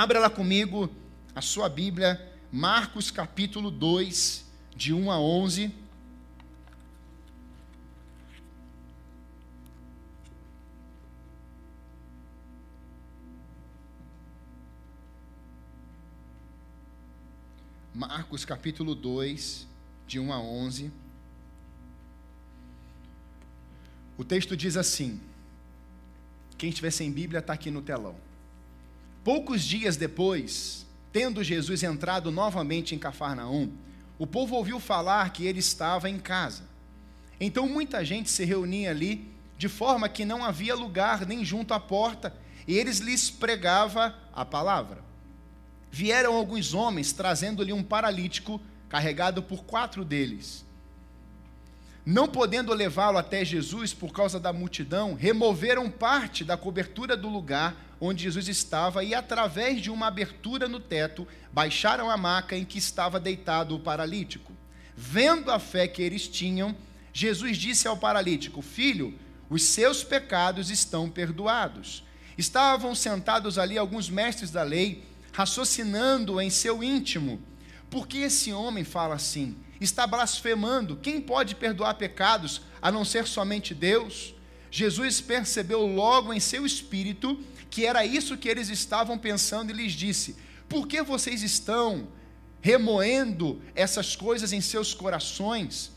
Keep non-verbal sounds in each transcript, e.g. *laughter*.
Abra lá comigo a sua Bíblia, Marcos capítulo 2, de 1 a 11. Marcos capítulo 2, de 1 a 11. O texto diz assim: quem estiver sem Bíblia está aqui no telão. Poucos dias depois, tendo Jesus entrado novamente em Cafarnaum, o povo ouviu falar que ele estava em casa. Então muita gente se reunia ali, de forma que não havia lugar nem junto à porta, e eles lhes pregava a palavra vieram alguns homens trazendo-lhe um paralítico carregado por quatro deles. Não podendo levá-lo até Jesus por causa da multidão, removeram parte da cobertura do lugar onde Jesus estava e, através de uma abertura no teto, baixaram a maca em que estava deitado o paralítico. Vendo a fé que eles tinham, Jesus disse ao paralítico: Filho, os seus pecados estão perdoados. Estavam sentados ali alguns mestres da lei raciocinando em seu íntimo: por que esse homem fala assim? Está blasfemando. Quem pode perdoar pecados a não ser somente Deus? Jesus percebeu logo em seu espírito que era isso que eles estavam pensando e lhes disse: Por que vocês estão remoendo essas coisas em seus corações?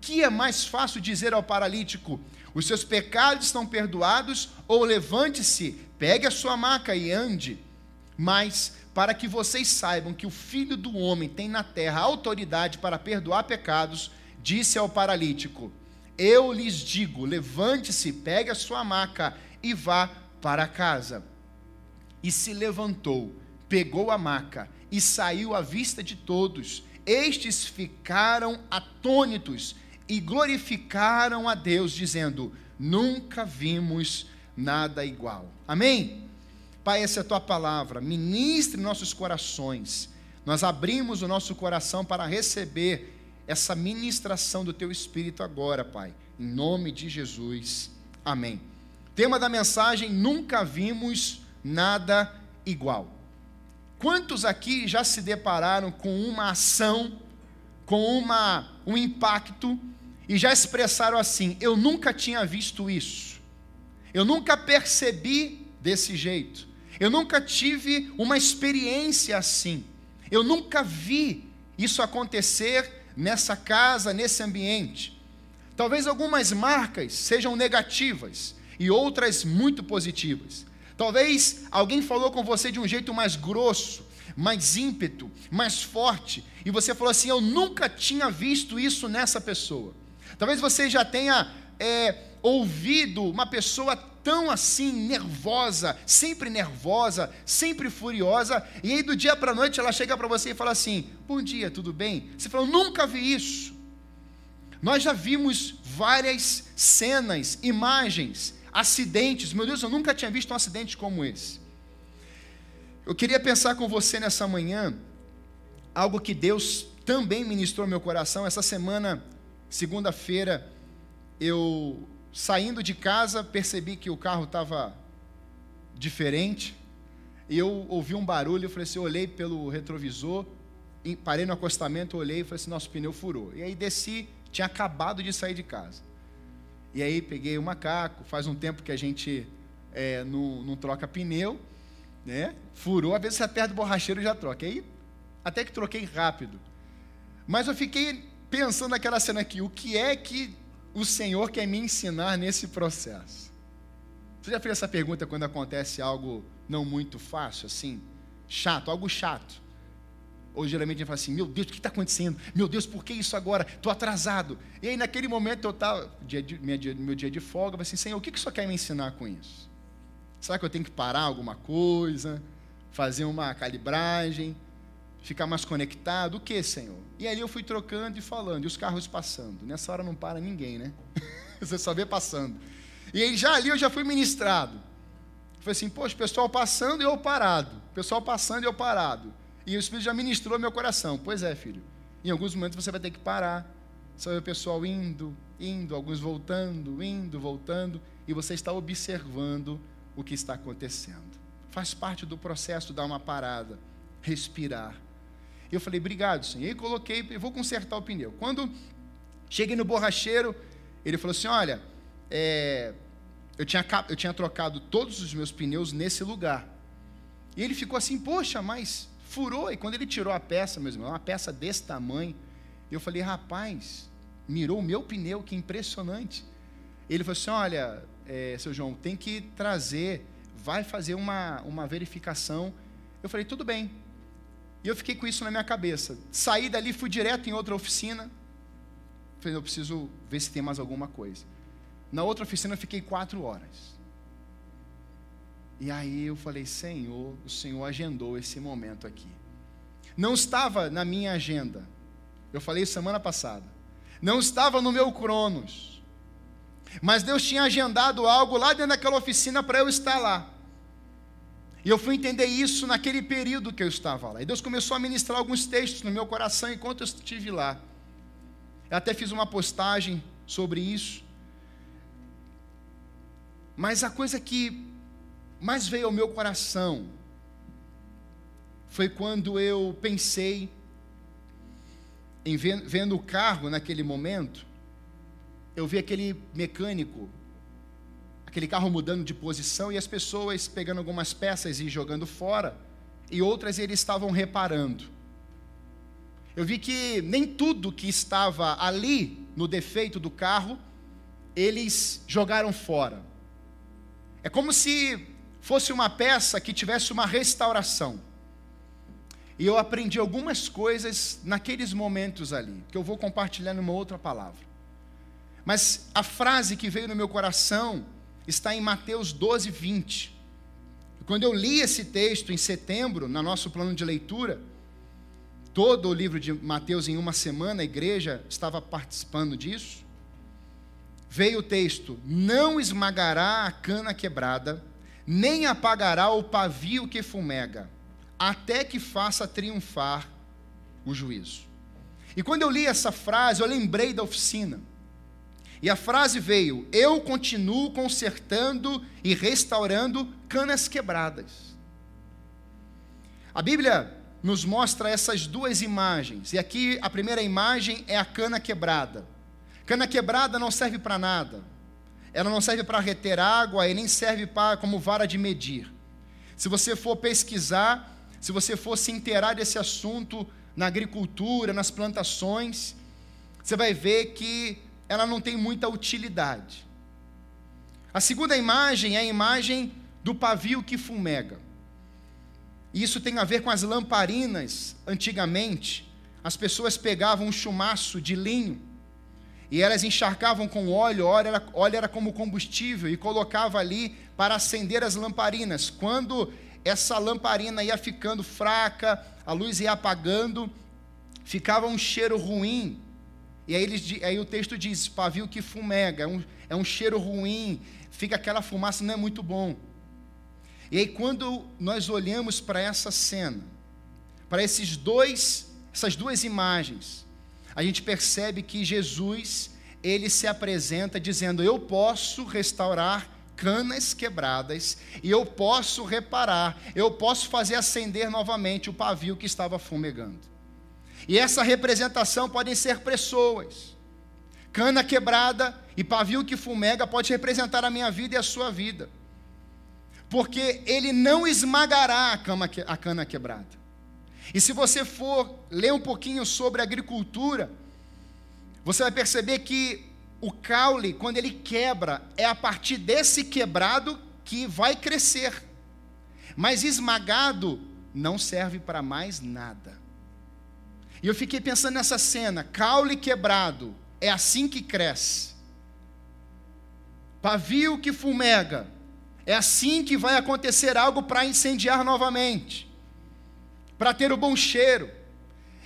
Que é mais fácil dizer ao paralítico: Os seus pecados estão perdoados, ou levante-se, pegue a sua maca e ande. Mas para que vocês saibam que o Filho do Homem tem na terra autoridade para perdoar pecados, disse ao paralítico: Eu lhes digo: levante-se, pegue a sua maca e vá para casa. E se levantou, pegou a maca e saiu à vista de todos. Estes ficaram atônitos e glorificaram a Deus, dizendo: Nunca vimos nada igual. Amém? Pai, essa é a tua palavra, ministre nossos corações. Nós abrimos o nosso coração para receber essa ministração do teu Espírito agora, Pai, em nome de Jesus. Amém. Tema da mensagem: Nunca vimos nada igual. Quantos aqui já se depararam com uma ação, com uma, um impacto, e já expressaram assim: Eu nunca tinha visto isso, eu nunca percebi desse jeito. Eu nunca tive uma experiência assim. Eu nunca vi isso acontecer nessa casa, nesse ambiente. Talvez algumas marcas sejam negativas e outras muito positivas. Talvez alguém falou com você de um jeito mais grosso, mais ímpeto, mais forte, e você falou assim: Eu nunca tinha visto isso nessa pessoa. Talvez você já tenha é, ouvido uma pessoa tão assim nervosa, sempre nervosa, sempre furiosa, e aí do dia para a noite ela chega para você e fala assim: Bom dia, tudo bem? Você falou: Nunca vi isso. Nós já vimos várias cenas, imagens, acidentes. Meu Deus, eu nunca tinha visto um acidente como esse. Eu queria pensar com você nessa manhã algo que Deus também ministrou meu coração. Essa semana, segunda-feira, eu Saindo de casa, percebi que o carro estava diferente. E eu ouvi um barulho, eu falei assim, eu olhei pelo retrovisor, parei no acostamento, olhei e falei assim, nosso pneu furou. E aí desci, tinha acabado de sair de casa. E aí peguei o macaco, faz um tempo que a gente é, não, não, troca pneu, né? Furou, às vezes você aperta o borracheiro e já troca. Aí até que troquei rápido. Mas eu fiquei pensando naquela cena aqui, o que é que o Senhor quer me ensinar nesse processo? Você já fez essa pergunta quando acontece algo não muito fácil, assim? Chato, algo chato. Ou geralmente a gente fala assim: Meu Deus, o que está acontecendo? Meu Deus, por que isso agora? Estou atrasado. E aí, naquele momento, eu estava, meu, dia, de folga, eu falei assim: Senhor, o que, que o Senhor quer me ensinar com isso? Será que eu tenho que parar alguma coisa? Fazer uma calibragem? ficar mais conectado, o que, Senhor? E ali eu fui trocando e falando, e os carros passando. Nessa hora não para ninguém, né? *laughs* Você só vê passando. E aí já ali eu já fui ministrado. Foi assim, poxa, o pessoal passando e eu parado. Pessoal passando e eu parado. E o Espírito já ministrou meu coração. Pois é, filho. Em alguns momentos você vai ter que parar. Você vai ver o pessoal indo, indo, alguns voltando, indo, voltando. E você está observando o que está acontecendo. Faz parte do processo dar uma parada, respirar. Eu falei, obrigado, senhor. E coloquei, vou consertar o pneu. Quando cheguei no borracheiro, ele falou assim: olha, é, eu, tinha, eu tinha trocado todos os meus pneus nesse lugar. E ele ficou assim, poxa, mas furou. E quando ele tirou a peça, meus irmãos, uma peça desse tamanho, eu falei, rapaz, mirou o meu pneu, que impressionante. Ele falou assim: olha, é, seu João, tem que trazer, vai fazer uma, uma verificação. Eu falei, tudo bem. E eu fiquei com isso na minha cabeça. Saí dali, fui direto em outra oficina. Falei, eu preciso ver se tem mais alguma coisa. Na outra oficina eu fiquei quatro horas. E aí eu falei, Senhor, o Senhor agendou esse momento aqui. Não estava na minha agenda. Eu falei semana passada. Não estava no meu cronos. Mas Deus tinha agendado algo lá dentro daquela oficina para eu estar lá. E eu fui entender isso naquele período que eu estava lá. E Deus começou a ministrar alguns textos no meu coração enquanto eu estive lá. Eu até fiz uma postagem sobre isso. Mas a coisa que mais veio ao meu coração foi quando eu pensei em vendo o carro naquele momento, eu vi aquele mecânico aquele carro mudando de posição e as pessoas pegando algumas peças e jogando fora, e outras eles estavam reparando. Eu vi que nem tudo que estava ali no defeito do carro, eles jogaram fora. É como se fosse uma peça que tivesse uma restauração. E eu aprendi algumas coisas naqueles momentos ali, que eu vou compartilhar numa outra palavra. Mas a frase que veio no meu coração está em Mateus 12, 20. Quando eu li esse texto em setembro, no nosso plano de leitura, todo o livro de Mateus em uma semana, a igreja estava participando disso. Veio o texto: Não esmagará a cana quebrada, nem apagará o pavio que fumega, até que faça triunfar o juízo. E quando eu li essa frase, eu lembrei da oficina. E a frase veio: Eu continuo consertando e restaurando canas quebradas. A Bíblia nos mostra essas duas imagens. E aqui a primeira imagem é a cana quebrada. Cana quebrada não serve para nada. Ela não serve para reter água e nem serve para como vara de medir. Se você for pesquisar, se você for se inteirar desse assunto na agricultura, nas plantações, você vai ver que ela não tem muita utilidade. A segunda imagem é a imagem do pavio que fumega. E isso tem a ver com as lamparinas. Antigamente, as pessoas pegavam um chumaço de linho e elas encharcavam com óleo, óleo era, óleo era como combustível, e colocava ali para acender as lamparinas. Quando essa lamparina ia ficando fraca, a luz ia apagando, ficava um cheiro ruim e aí, eles, aí o texto diz: pavio que fumega, é um, é um cheiro ruim, fica aquela fumaça, não é muito bom. E aí, quando nós olhamos para essa cena, para esses dois, essas duas imagens, a gente percebe que Jesus, ele se apresenta dizendo: Eu posso restaurar canas quebradas, e eu posso reparar, eu posso fazer acender novamente o pavio que estava fumegando. E essa representação podem ser pessoas. Cana quebrada e pavio que fumega pode representar a minha vida e a sua vida. Porque ele não esmagará a, cama, a cana quebrada. E se você for ler um pouquinho sobre agricultura, você vai perceber que o caule, quando ele quebra, é a partir desse quebrado que vai crescer. Mas esmagado não serve para mais nada. E eu fiquei pensando nessa cena, caule quebrado, é assim que cresce. Pavio que fumega, é assim que vai acontecer algo para incendiar novamente, para ter o bom cheiro.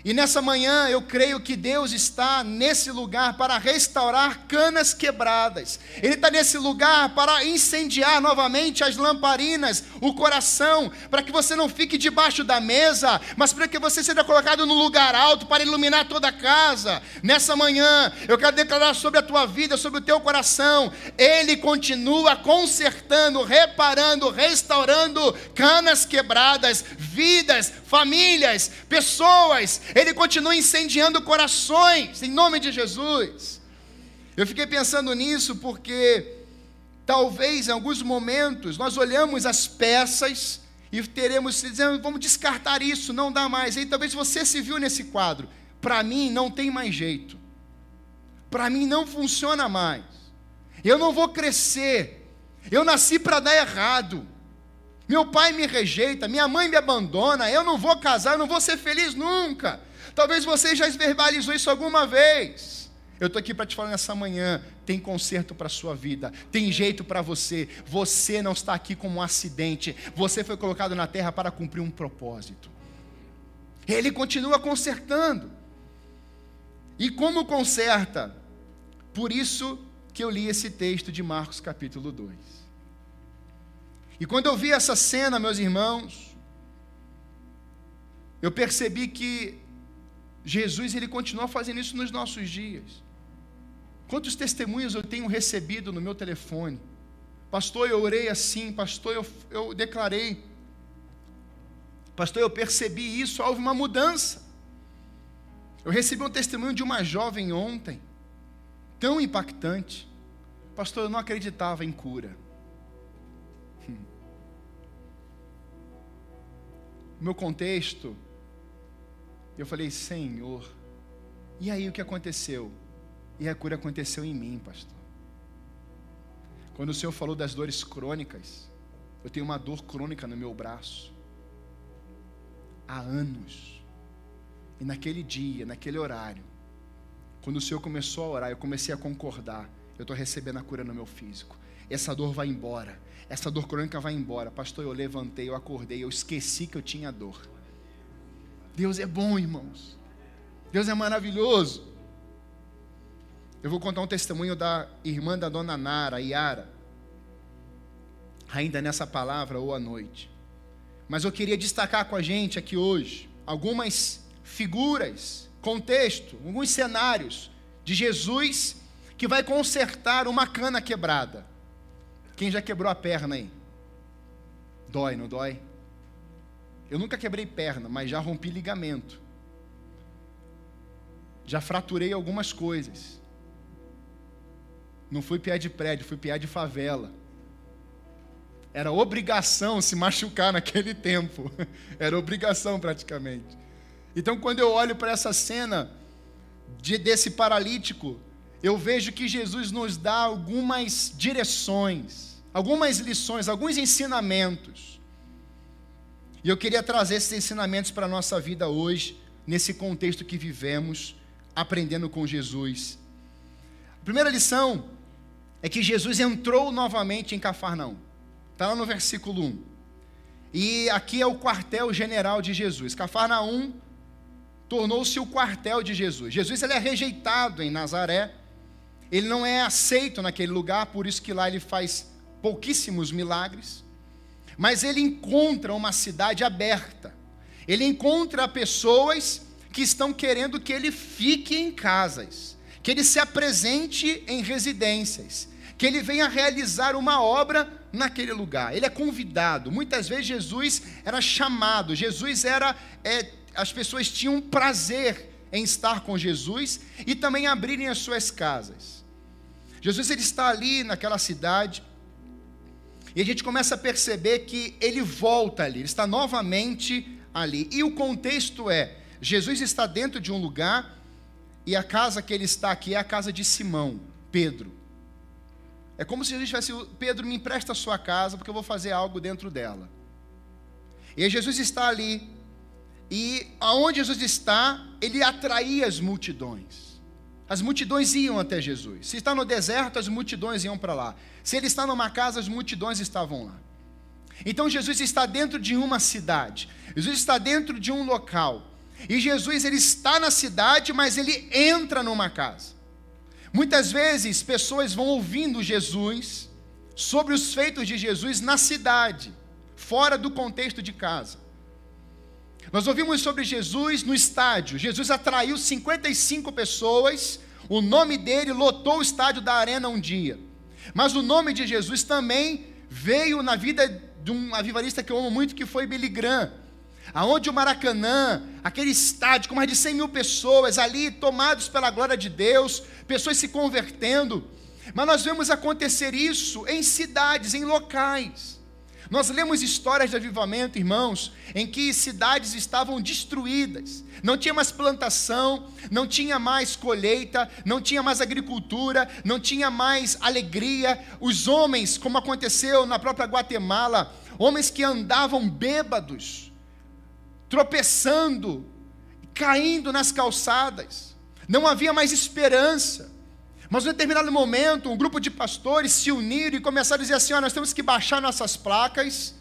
E nessa manhã eu creio que Deus está nesse lugar para restaurar canas quebradas. Ele está nesse lugar para incendiar novamente as lamparinas, o coração, para que você não fique debaixo da mesa, mas para que você seja colocado no lugar alto para iluminar toda a casa. Nessa manhã eu quero declarar sobre a tua vida, sobre o teu coração. Ele continua consertando, reparando, restaurando canas quebradas, vidas, famílias, pessoas ele continua incendiando corações, em nome de Jesus. Eu fiquei pensando nisso porque talvez em alguns momentos nós olhamos as peças e teremos dizendo, vamos descartar isso, não dá mais. E talvez você se viu nesse quadro. Para mim não tem mais jeito. Para mim não funciona mais. Eu não vou crescer. Eu nasci para dar errado. Meu pai me rejeita, minha mãe me abandona, eu não vou casar, eu não vou ser feliz nunca. Talvez você já verbalizou isso alguma vez. Eu estou aqui para te falar nessa manhã: tem conserto para a sua vida, tem jeito para você. Você não está aqui como um acidente, você foi colocado na terra para cumprir um propósito. Ele continua consertando. E como conserta? Por isso que eu li esse texto de Marcos capítulo 2. E quando eu vi essa cena, meus irmãos, eu percebi que Jesus ele continua fazendo isso nos nossos dias. Quantos testemunhos eu tenho recebido no meu telefone? Pastor, eu orei assim, pastor, eu, eu declarei. Pastor, eu percebi isso, houve uma mudança. Eu recebi um testemunho de uma jovem ontem, tão impactante. Pastor, eu não acreditava em cura. Hum. O meu contexto eu falei, Senhor, e aí o que aconteceu? E a cura aconteceu em mim, pastor. Quando o Senhor falou das dores crônicas, eu tenho uma dor crônica no meu braço. Há anos. E naquele dia, naquele horário, quando o Senhor começou a orar, eu comecei a concordar. Eu estou recebendo a cura no meu físico. Essa dor vai embora. Essa dor crônica vai embora. Pastor, eu levantei, eu acordei, eu esqueci que eu tinha dor. Deus é bom, irmãos. Deus é maravilhoso. Eu vou contar um testemunho da irmã da dona Nara, Yara, ainda nessa palavra ou à noite. Mas eu queria destacar com a gente aqui hoje algumas figuras, contexto, alguns cenários de Jesus que vai consertar uma cana quebrada. Quem já quebrou a perna aí? Dói, não dói? Eu nunca quebrei perna, mas já rompi ligamento. Já fraturei algumas coisas. Não fui piar de prédio, fui piar de favela. Era obrigação se machucar naquele *laughs* tempo. Era obrigação praticamente. Então, quando eu olho para essa cena de, desse paralítico, eu vejo que Jesus nos dá algumas direções, algumas lições, alguns ensinamentos e eu queria trazer esses ensinamentos para a nossa vida hoje, nesse contexto que vivemos, aprendendo com Jesus. A primeira lição é que Jesus entrou novamente em Cafarnaum. Está lá no versículo 1. E aqui é o quartel-general de Jesus. Cafarnaum tornou-se o quartel de Jesus. Jesus ele é rejeitado em Nazaré. Ele não é aceito naquele lugar, por isso que lá ele faz pouquíssimos milagres mas ele encontra uma cidade aberta. Ele encontra pessoas que estão querendo que ele fique em casas, que ele se apresente em residências, que ele venha realizar uma obra naquele lugar. Ele é convidado. Muitas vezes Jesus era chamado, Jesus era. É, as pessoas tinham prazer em estar com Jesus e também abrirem as suas casas. Jesus ele está ali naquela cidade, e a gente começa a perceber que ele volta ali, ele está novamente ali. E o contexto é: Jesus está dentro de um lugar, e a casa que ele está aqui é a casa de Simão, Pedro. É como se Jesus tivesse, Pedro, me empresta a sua casa, porque eu vou fazer algo dentro dela. E Jesus está ali, e aonde Jesus está, ele atraía as multidões. As multidões iam até Jesus. Se está no deserto, as multidões iam para lá. Se ele está numa casa, as multidões estavam lá. Então Jesus está dentro de uma cidade. Jesus está dentro de um local. E Jesus ele está na cidade, mas ele entra numa casa. Muitas vezes pessoas vão ouvindo Jesus sobre os feitos de Jesus na cidade, fora do contexto de casa. Nós ouvimos sobre Jesus no estádio. Jesus atraiu 55 pessoas, o nome dele lotou o estádio da Arena um dia. Mas o nome de Jesus também veio na vida de um avivalista que eu amo muito, que foi Billy Graham. Aonde o Maracanã, aquele estádio com mais de 100 mil pessoas ali, tomados pela glória de Deus, pessoas se convertendo. Mas nós vemos acontecer isso em cidades, em locais. Nós lemos histórias de avivamento, irmãos, em que cidades estavam destruídas, não tinha mais plantação, não tinha mais colheita, não tinha mais agricultura, não tinha mais alegria. Os homens, como aconteceu na própria Guatemala, homens que andavam bêbados, tropeçando, caindo nas calçadas, não havia mais esperança. Mas em um determinado momento, um grupo de pastores se uniram e começaram a dizer assim: ó, nós temos que baixar nossas placas,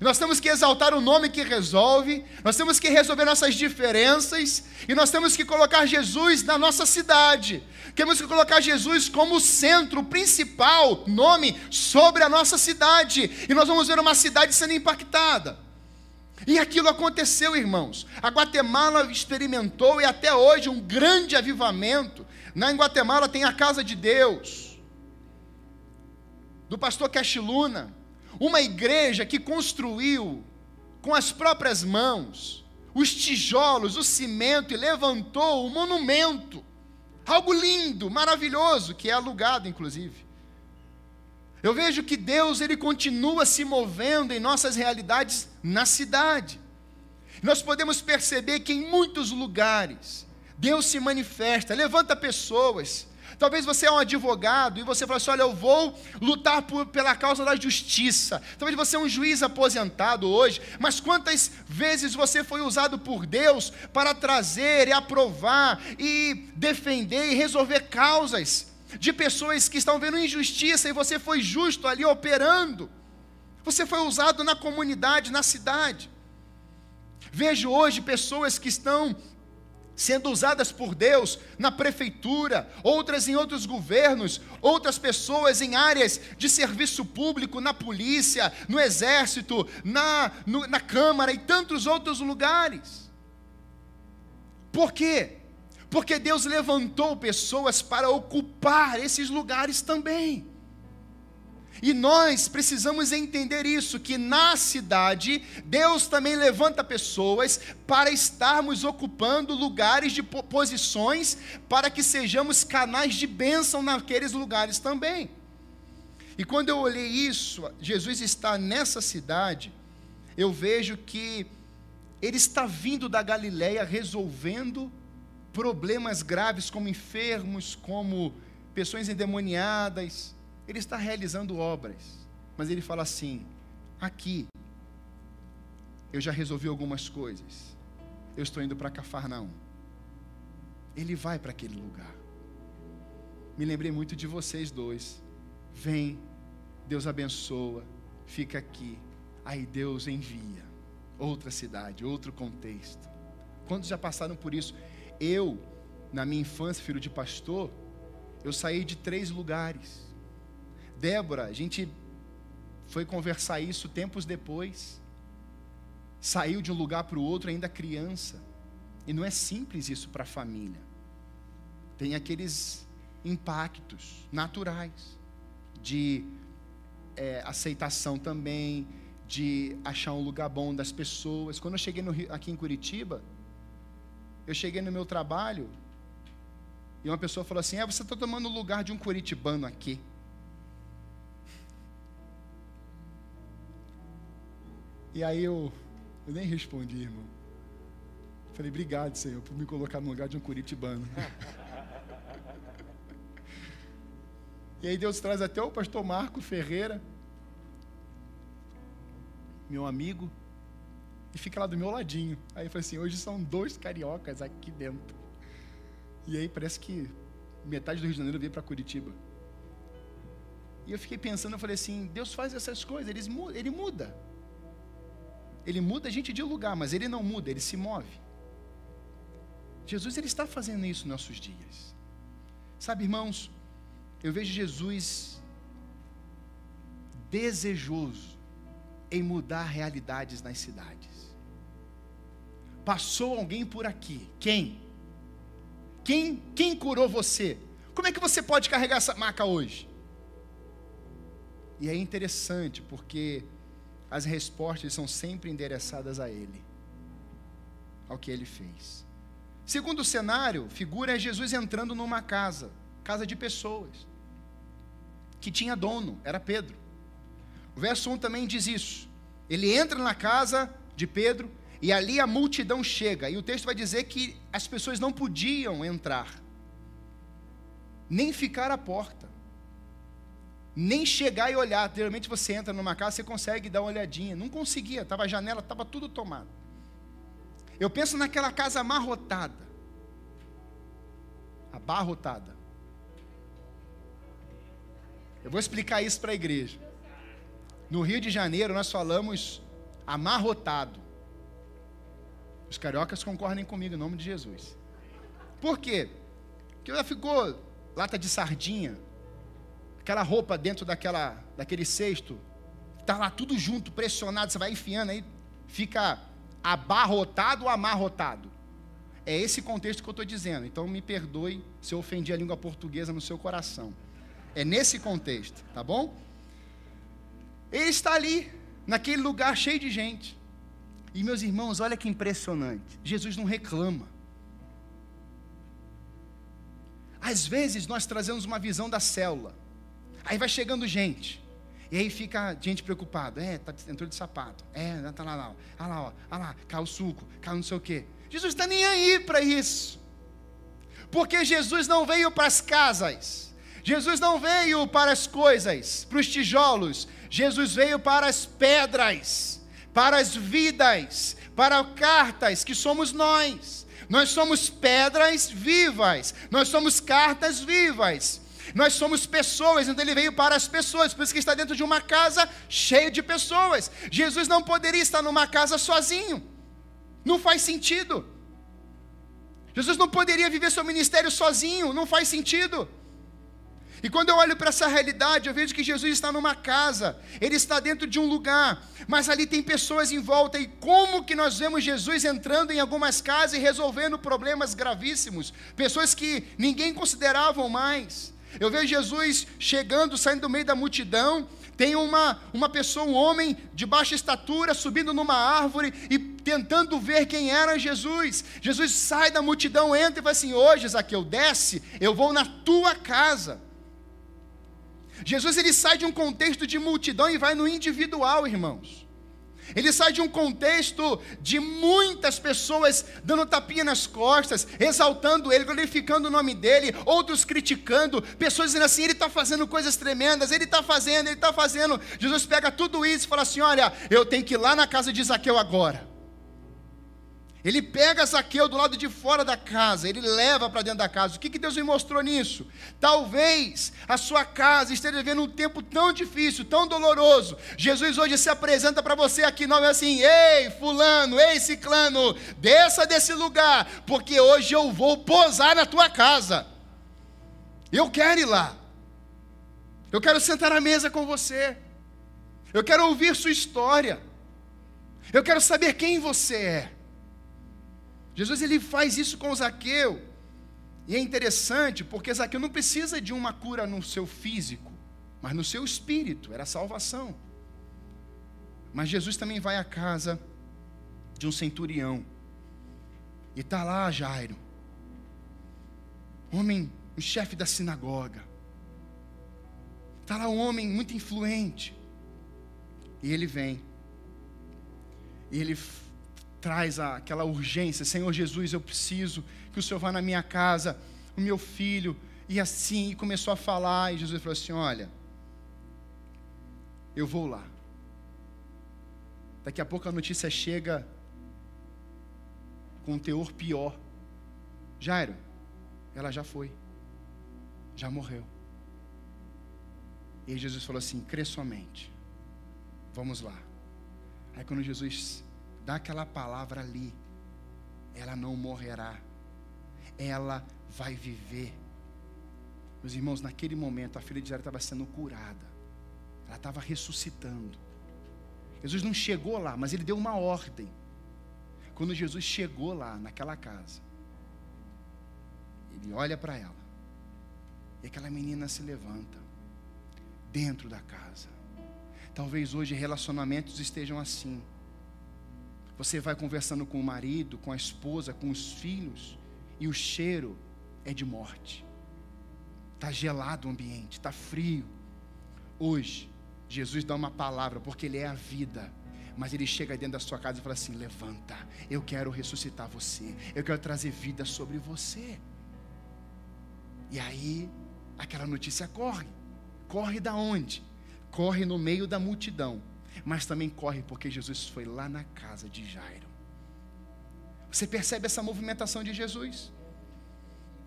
nós temos que exaltar o nome que resolve, nós temos que resolver nossas diferenças, e nós temos que colocar Jesus na nossa cidade. Temos que colocar Jesus como centro, principal nome sobre a nossa cidade. E nós vamos ver uma cidade sendo impactada. E aquilo aconteceu, irmãos. A Guatemala experimentou e até hoje um grande avivamento. Na Guatemala tem a casa de Deus, do pastor Cash Luna, uma igreja que construiu com as próprias mãos os tijolos, o cimento e levantou o monumento. Algo lindo, maravilhoso, que é alugado inclusive. Eu vejo que Deus ele continua se movendo em nossas realidades na cidade. Nós podemos perceber que em muitos lugares Deus se manifesta, levanta pessoas. Talvez você é um advogado e você fala assim: olha, eu vou lutar por, pela causa da justiça. Talvez você é um juiz aposentado hoje, mas quantas vezes você foi usado por Deus para trazer e aprovar e defender e resolver causas de pessoas que estão vendo injustiça e você foi justo ali operando. Você foi usado na comunidade, na cidade. Vejo hoje pessoas que estão sendo usadas por Deus na prefeitura, outras em outros governos, outras pessoas em áreas de serviço público, na polícia, no exército, na, no, na Câmara e tantos outros lugares. Por quê? porque Deus levantou pessoas para ocupar esses lugares também. E nós precisamos entender isso, que na cidade, Deus também levanta pessoas para estarmos ocupando lugares de posições, para que sejamos canais de bênção naqueles lugares também. E quando eu olhei isso, Jesus está nessa cidade, eu vejo que ele está vindo da Galileia resolvendo problemas graves como enfermos, como pessoas endemoniadas. Ele está realizando obras. Mas ele fala assim: aqui eu já resolvi algumas coisas. Eu estou indo para Cafarnaum. Ele vai para aquele lugar. Me lembrei muito de vocês dois. Vem, Deus abençoa, fica aqui. Aí Deus envia. Outra cidade, outro contexto. Quantos já passaram por isso? Eu, na minha infância, filho de pastor, eu saí de três lugares. Débora, a gente foi conversar isso tempos depois. Saiu de um lugar para o outro ainda criança. E não é simples isso para a família. Tem aqueles impactos naturais de é, aceitação também, de achar um lugar bom das pessoas. Quando eu cheguei no, aqui em Curitiba, eu cheguei no meu trabalho e uma pessoa falou assim: É, você está tomando o lugar de um curitibano aqui. E aí eu, eu nem respondi, irmão. Falei, obrigado, Senhor, por me colocar no lugar de um curitibano. *laughs* e aí Deus traz até o pastor Marco Ferreira, meu amigo, e fica lá do meu ladinho. Aí eu falei assim: hoje são dois cariocas aqui dentro. E aí parece que metade do Rio de Janeiro veio para Curitiba. E eu fiquei pensando, eu falei assim: Deus faz essas coisas, ele muda, ele muda. A gente de lugar, mas ele não muda, ele se move. Jesus ele está fazendo isso nos nossos dias. Sabe, irmãos, eu vejo Jesus desejoso em mudar realidades nas cidades. Passou alguém por aqui. Quem? Quem, quem curou você? Como é que você pode carregar essa maca hoje? E é interessante porque as respostas são sempre endereçadas a Ele, ao que Ele fez. Segundo cenário, figura é Jesus entrando numa casa, casa de pessoas, que tinha dono, era Pedro. O verso 1 também diz isso. Ele entra na casa de Pedro e ali a multidão chega. E o texto vai dizer que as pessoas não podiam entrar, nem ficar à porta nem chegar e olhar. Geralmente você entra numa casa, você consegue dar uma olhadinha. Não conseguia, estava a janela, estava tudo tomado. Eu penso naquela casa amarrotada. Abarrotada. Eu vou explicar isso para a igreja. No Rio de Janeiro nós falamos amarrotado. Os cariocas concordem comigo em nome de Jesus. Por quê? Porque já ficou lata de sardinha, aquela roupa dentro daquela, daquele cesto, está lá tudo junto, pressionado, você vai enfiando aí, fica abarrotado ou amarrotado. É esse contexto que eu estou dizendo. Então me perdoe se eu ofendi a língua portuguesa no seu coração. É nesse contexto, tá bom? Ele está ali, naquele lugar cheio de gente. E meus irmãos, olha que impressionante. Jesus não reclama. Às vezes nós trazemos uma visão da célula. Aí vai chegando gente. E aí fica gente preocupada. É, tá, entrou de sapato. É, tá lá, lá. Olha lá, ó. Olha lá, caiu o suco, caiu não sei o quê. Jesus está nem aí para isso. Porque Jesus não veio para as casas. Jesus não veio para as coisas, para os tijolos. Jesus veio para as pedras, para as vidas, para cartas que somos nós. Nós somos pedras vivas, nós somos cartas vivas. Nós somos pessoas, então ele veio para as pessoas, por isso que está dentro de uma casa cheia de pessoas. Jesus não poderia estar numa casa sozinho, não faz sentido. Jesus não poderia viver seu ministério sozinho, não faz sentido. E quando eu olho para essa realidade, eu vejo que Jesus está numa casa, ele está dentro de um lugar, mas ali tem pessoas em volta. E como que nós vemos Jesus entrando em algumas casas e resolvendo problemas gravíssimos, pessoas que ninguém consideravam mais. Eu vejo Jesus chegando, saindo do meio da multidão. Tem uma, uma pessoa, um homem de baixa estatura, subindo numa árvore e tentando ver quem era Jesus. Jesus sai da multidão, entra e fala assim: Hoje, Zaqueu, desce, eu vou na tua casa. Jesus ele sai de um contexto de multidão e vai no individual, irmãos. Ele sai de um contexto de muitas pessoas dando tapinha nas costas, exaltando ele, glorificando o nome dele, outros criticando, pessoas dizendo assim: ele está fazendo coisas tremendas, ele está fazendo, ele está fazendo. Jesus pega tudo isso e fala assim: olha, eu tenho que ir lá na casa de Zaqueu agora. Ele pega Zaqueu do lado de fora da casa, ele leva para dentro da casa. O que, que Deus me mostrou nisso? Talvez a sua casa esteja vivendo um tempo tão difícil, tão doloroso. Jesus hoje se apresenta para você aqui, não é assim, ei, fulano, ei, ciclano, desça desse lugar, porque hoje eu vou posar na tua casa. Eu quero ir lá. Eu quero sentar à mesa com você. Eu quero ouvir sua história. Eu quero saber quem você é. Jesus ele faz isso com Zaqueu. E é interessante porque Zaqueu não precisa de uma cura no seu físico, mas no seu espírito, era salvação. Mas Jesus também vai à casa de um centurião. E está lá Jairo, homem, o chefe da sinagoga. Está lá um homem muito influente. E ele vem. E ele traz aquela urgência: Senhor Jesus, eu preciso que o Senhor vá na minha casa, o meu filho. E assim, e começou a falar, e Jesus falou assim: Olha, eu vou lá. Daqui a pouco a notícia chega com um teor pior. Jairo, ela já foi, já morreu. E Jesus falou assim: crê somente, vamos lá. Aí quando Jesus dá aquela palavra ali, ela não morrerá, ela vai viver. Meus irmãos, naquele momento a filha de Jairo estava sendo curada, ela estava ressuscitando. Jesus não chegou lá, mas ele deu uma ordem. Quando Jesus chegou lá, naquela casa, ele olha para ela, e aquela menina se levanta, dentro da casa. Talvez hoje relacionamentos estejam assim. Você vai conversando com o marido, com a esposa, com os filhos, e o cheiro é de morte. Está gelado o ambiente, está frio. Hoje, Jesus dá uma palavra, porque Ele é a vida. Mas Ele chega dentro da sua casa e fala assim: Levanta, eu quero ressuscitar você, eu quero trazer vida sobre você. E aí, aquela notícia corre. Corre da onde? Corre no meio da multidão. Mas também corre porque Jesus foi lá na casa de Jairo. Você percebe essa movimentação de Jesus?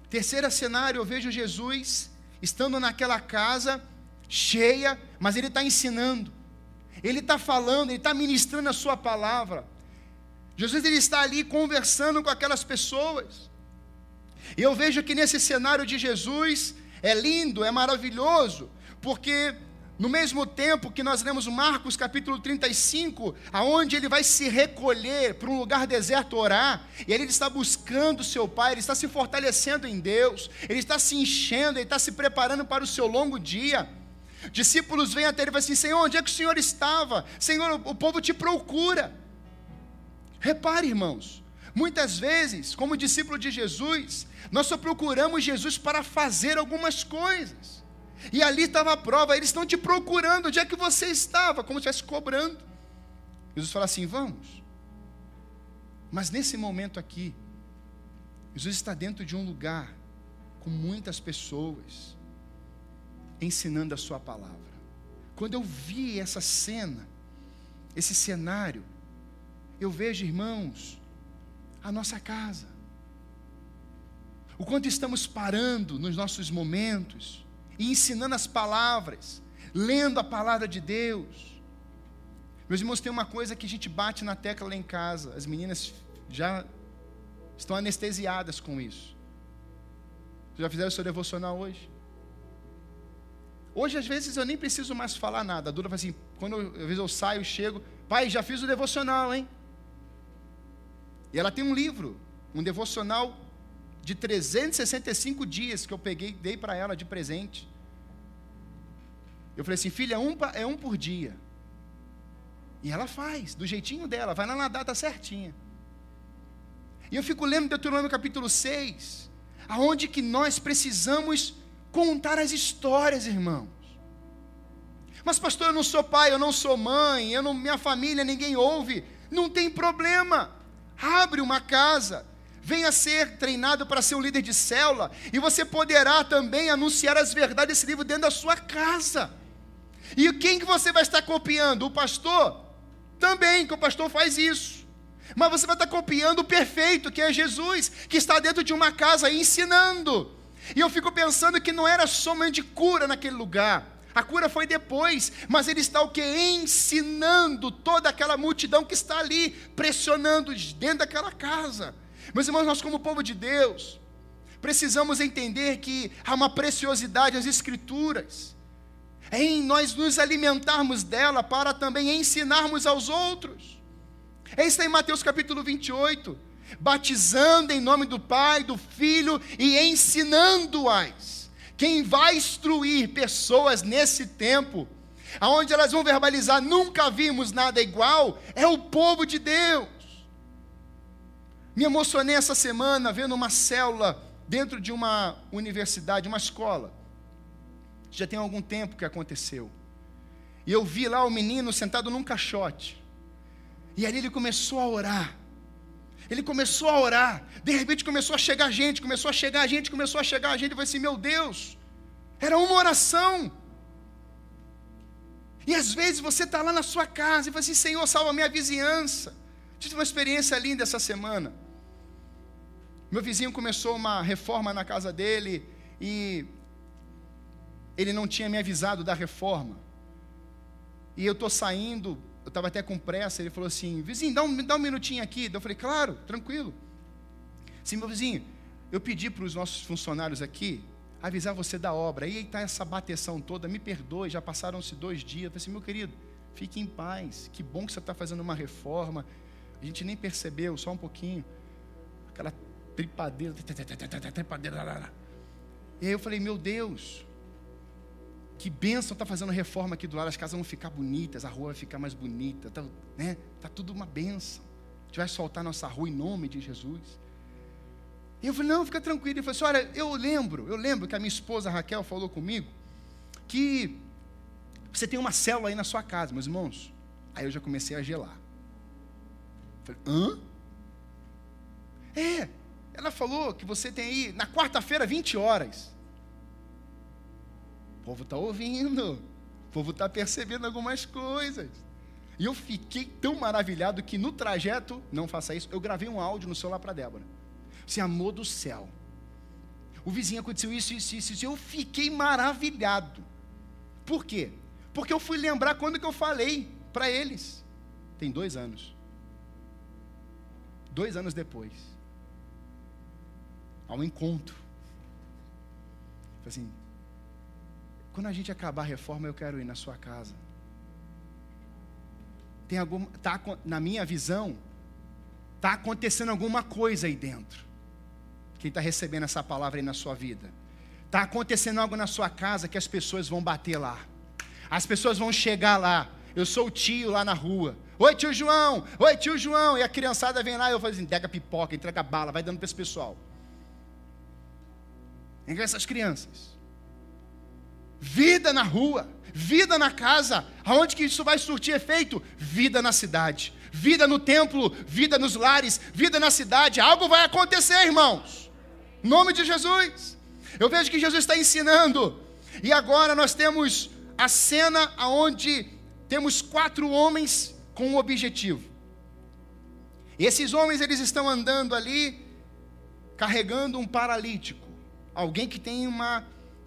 Terceiro cenário, eu vejo Jesus estando naquela casa cheia, mas ele está ensinando, ele está falando, ele está ministrando a sua palavra. Jesus ele está ali conversando com aquelas pessoas. E eu vejo que nesse cenário de Jesus é lindo, é maravilhoso, porque no mesmo tempo que nós lemos Marcos capítulo 35, aonde ele vai se recolher para um lugar deserto orar, e ele está buscando o seu Pai, ele está se fortalecendo em Deus, ele está se enchendo, ele está se preparando para o seu longo dia. Discípulos vêm até ele e falam assim: Senhor, onde é que o Senhor estava? Senhor, o povo te procura. Repare, irmãos, muitas vezes, como discípulo de Jesus, nós só procuramos Jesus para fazer algumas coisas. E ali estava a prova, eles estão te procurando, onde é que você estava? Como se estivesse cobrando. Jesus fala assim: vamos. Mas nesse momento aqui, Jesus está dentro de um lugar com muitas pessoas, ensinando a Sua palavra. Quando eu vi essa cena, esse cenário, eu vejo, irmãos, a nossa casa. O quanto estamos parando nos nossos momentos e ensinando as palavras, lendo a palavra de Deus. Meus irmãos, tem uma coisa que a gente bate na tecla lá em casa, as meninas já estão anestesiadas com isso. Vocês já fizeram o seu devocional hoje? Hoje, às vezes, eu nem preciso mais falar nada. A Dura fala assim, quando eu, às vezes eu saio, chego, pai, já fiz o devocional, hein? E ela tem um livro, um devocional de 365 dias que eu peguei, dei para ela de presente. Eu falei assim, filha, um, é um por dia. E ela faz, do jeitinho dela, vai lá na data certinha. E eu fico lendo Deuteronômio capítulo 6, aonde que nós precisamos contar as histórias, irmãos. Mas pastor, eu não sou pai, eu não sou mãe, eu não, minha família, ninguém ouve. Não tem problema. Abre uma casa, venha ser treinado para ser um líder de célula, e você poderá também anunciar as verdades desse livro dentro da sua casa. E quem que você vai estar copiando? O pastor? Também, que o pastor faz isso. Mas você vai estar copiando o perfeito, que é Jesus, que está dentro de uma casa ensinando. E eu fico pensando que não era somente cura naquele lugar. A cura foi depois, mas ele está o que? Ensinando toda aquela multidão que está ali, pressionando dentro daquela casa. Meus irmãos, nós, como povo de Deus, precisamos entender que há uma preciosidade às Escrituras, em nós nos alimentarmos dela para também ensinarmos aos outros. É isso aí em Mateus capítulo 28. Batizando em nome do Pai, do Filho e ensinando-as. Quem vai instruir pessoas nesse tempo, aonde elas vão verbalizar nunca vimos nada igual, é o povo de Deus. Me emocionei essa semana vendo uma célula dentro de uma universidade, uma escola. Já tem algum tempo que aconteceu. E eu vi lá o menino sentado num caixote. E ali ele começou a orar. Ele começou a orar. De repente começou a chegar gente, começou a chegar gente, começou a chegar gente. Eu falei assim: meu Deus, era uma oração. E às vezes você está lá na sua casa e fala assim: Senhor, salva a minha vizinhança. Tive uma experiência linda essa semana. Meu vizinho começou uma reforma na casa dele e ele não tinha me avisado da reforma. E eu estou saindo, eu estava até com pressa, ele falou assim, vizinho, dá um, dá um minutinho aqui. Eu falei, claro, tranquilo. Sim, meu vizinho, eu pedi para os nossos funcionários aqui avisar você da obra. Aí está essa bateção toda, me perdoe, já passaram-se dois dias. Eu falei assim, meu querido, fique em paz. Que bom que você está fazendo uma reforma. A gente nem percebeu, só um pouquinho. Aquela tripadeira, tripadeira. E aí eu falei, meu Deus, que bênção está fazendo reforma aqui do lado, as casas vão ficar bonitas, a rua vai ficar mais bonita, tá, né? Tá tudo uma bênção. A gente vai soltar nossa rua em nome de Jesus. E eu falei, não, fica tranquilo. Ele falou assim: olha, eu lembro, eu lembro que a minha esposa Raquel falou comigo que você tem uma célula aí na sua casa, meus irmãos. Aí eu já comecei a gelar. Falei, hã? É, ela falou que você tem aí na quarta-feira 20 horas. O povo está ouvindo, o povo está percebendo algumas coisas. E eu fiquei tão maravilhado que no trajeto, não faça isso, eu gravei um áudio no celular para Débora. Você amor do céu. O vizinho aconteceu isso, isso, isso, isso. Eu fiquei maravilhado. Por quê? Porque eu fui lembrar quando que eu falei para eles. Tem dois anos. Dois anos depois. Há um encontro. Assim, quando a gente acabar a reforma, eu quero ir na sua casa. Tem alguma, tá, na minha visão, está acontecendo alguma coisa aí dentro. Quem está recebendo essa palavra aí na sua vida. Está acontecendo algo na sua casa que as pessoas vão bater lá. As pessoas vão chegar lá. Eu sou o tio lá na rua. Oi, tio João. Oi, tio João. E a criançada vem lá e eu falo assim: entrega pipoca, entrega bala, vai dando para esse pessoal. Entrega essas crianças. Vida na rua, vida na casa. Aonde que isso vai surtir efeito? Vida na cidade. Vida no templo, vida nos lares, vida na cidade. Algo vai acontecer, irmãos nome de Jesus. Eu vejo que Jesus está ensinando. E agora nós temos a cena onde temos quatro homens com um objetivo. Esses homens eles estão andando ali carregando um paralítico, alguém que tem uma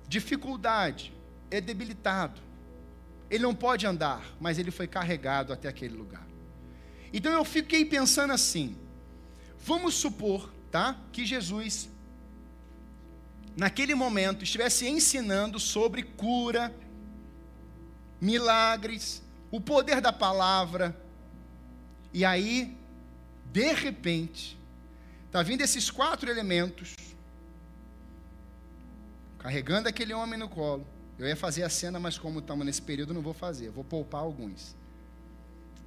dificuldade, é debilitado. Ele não pode andar, mas ele foi carregado até aquele lugar. Então eu fiquei pensando assim: vamos supor, tá, que Jesus naquele momento, estivesse ensinando sobre cura, milagres, o poder da palavra, e aí, de repente, está vindo esses quatro elementos, carregando aquele homem no colo. Eu ia fazer a cena, mas como estamos nesse período, não vou fazer, vou poupar alguns.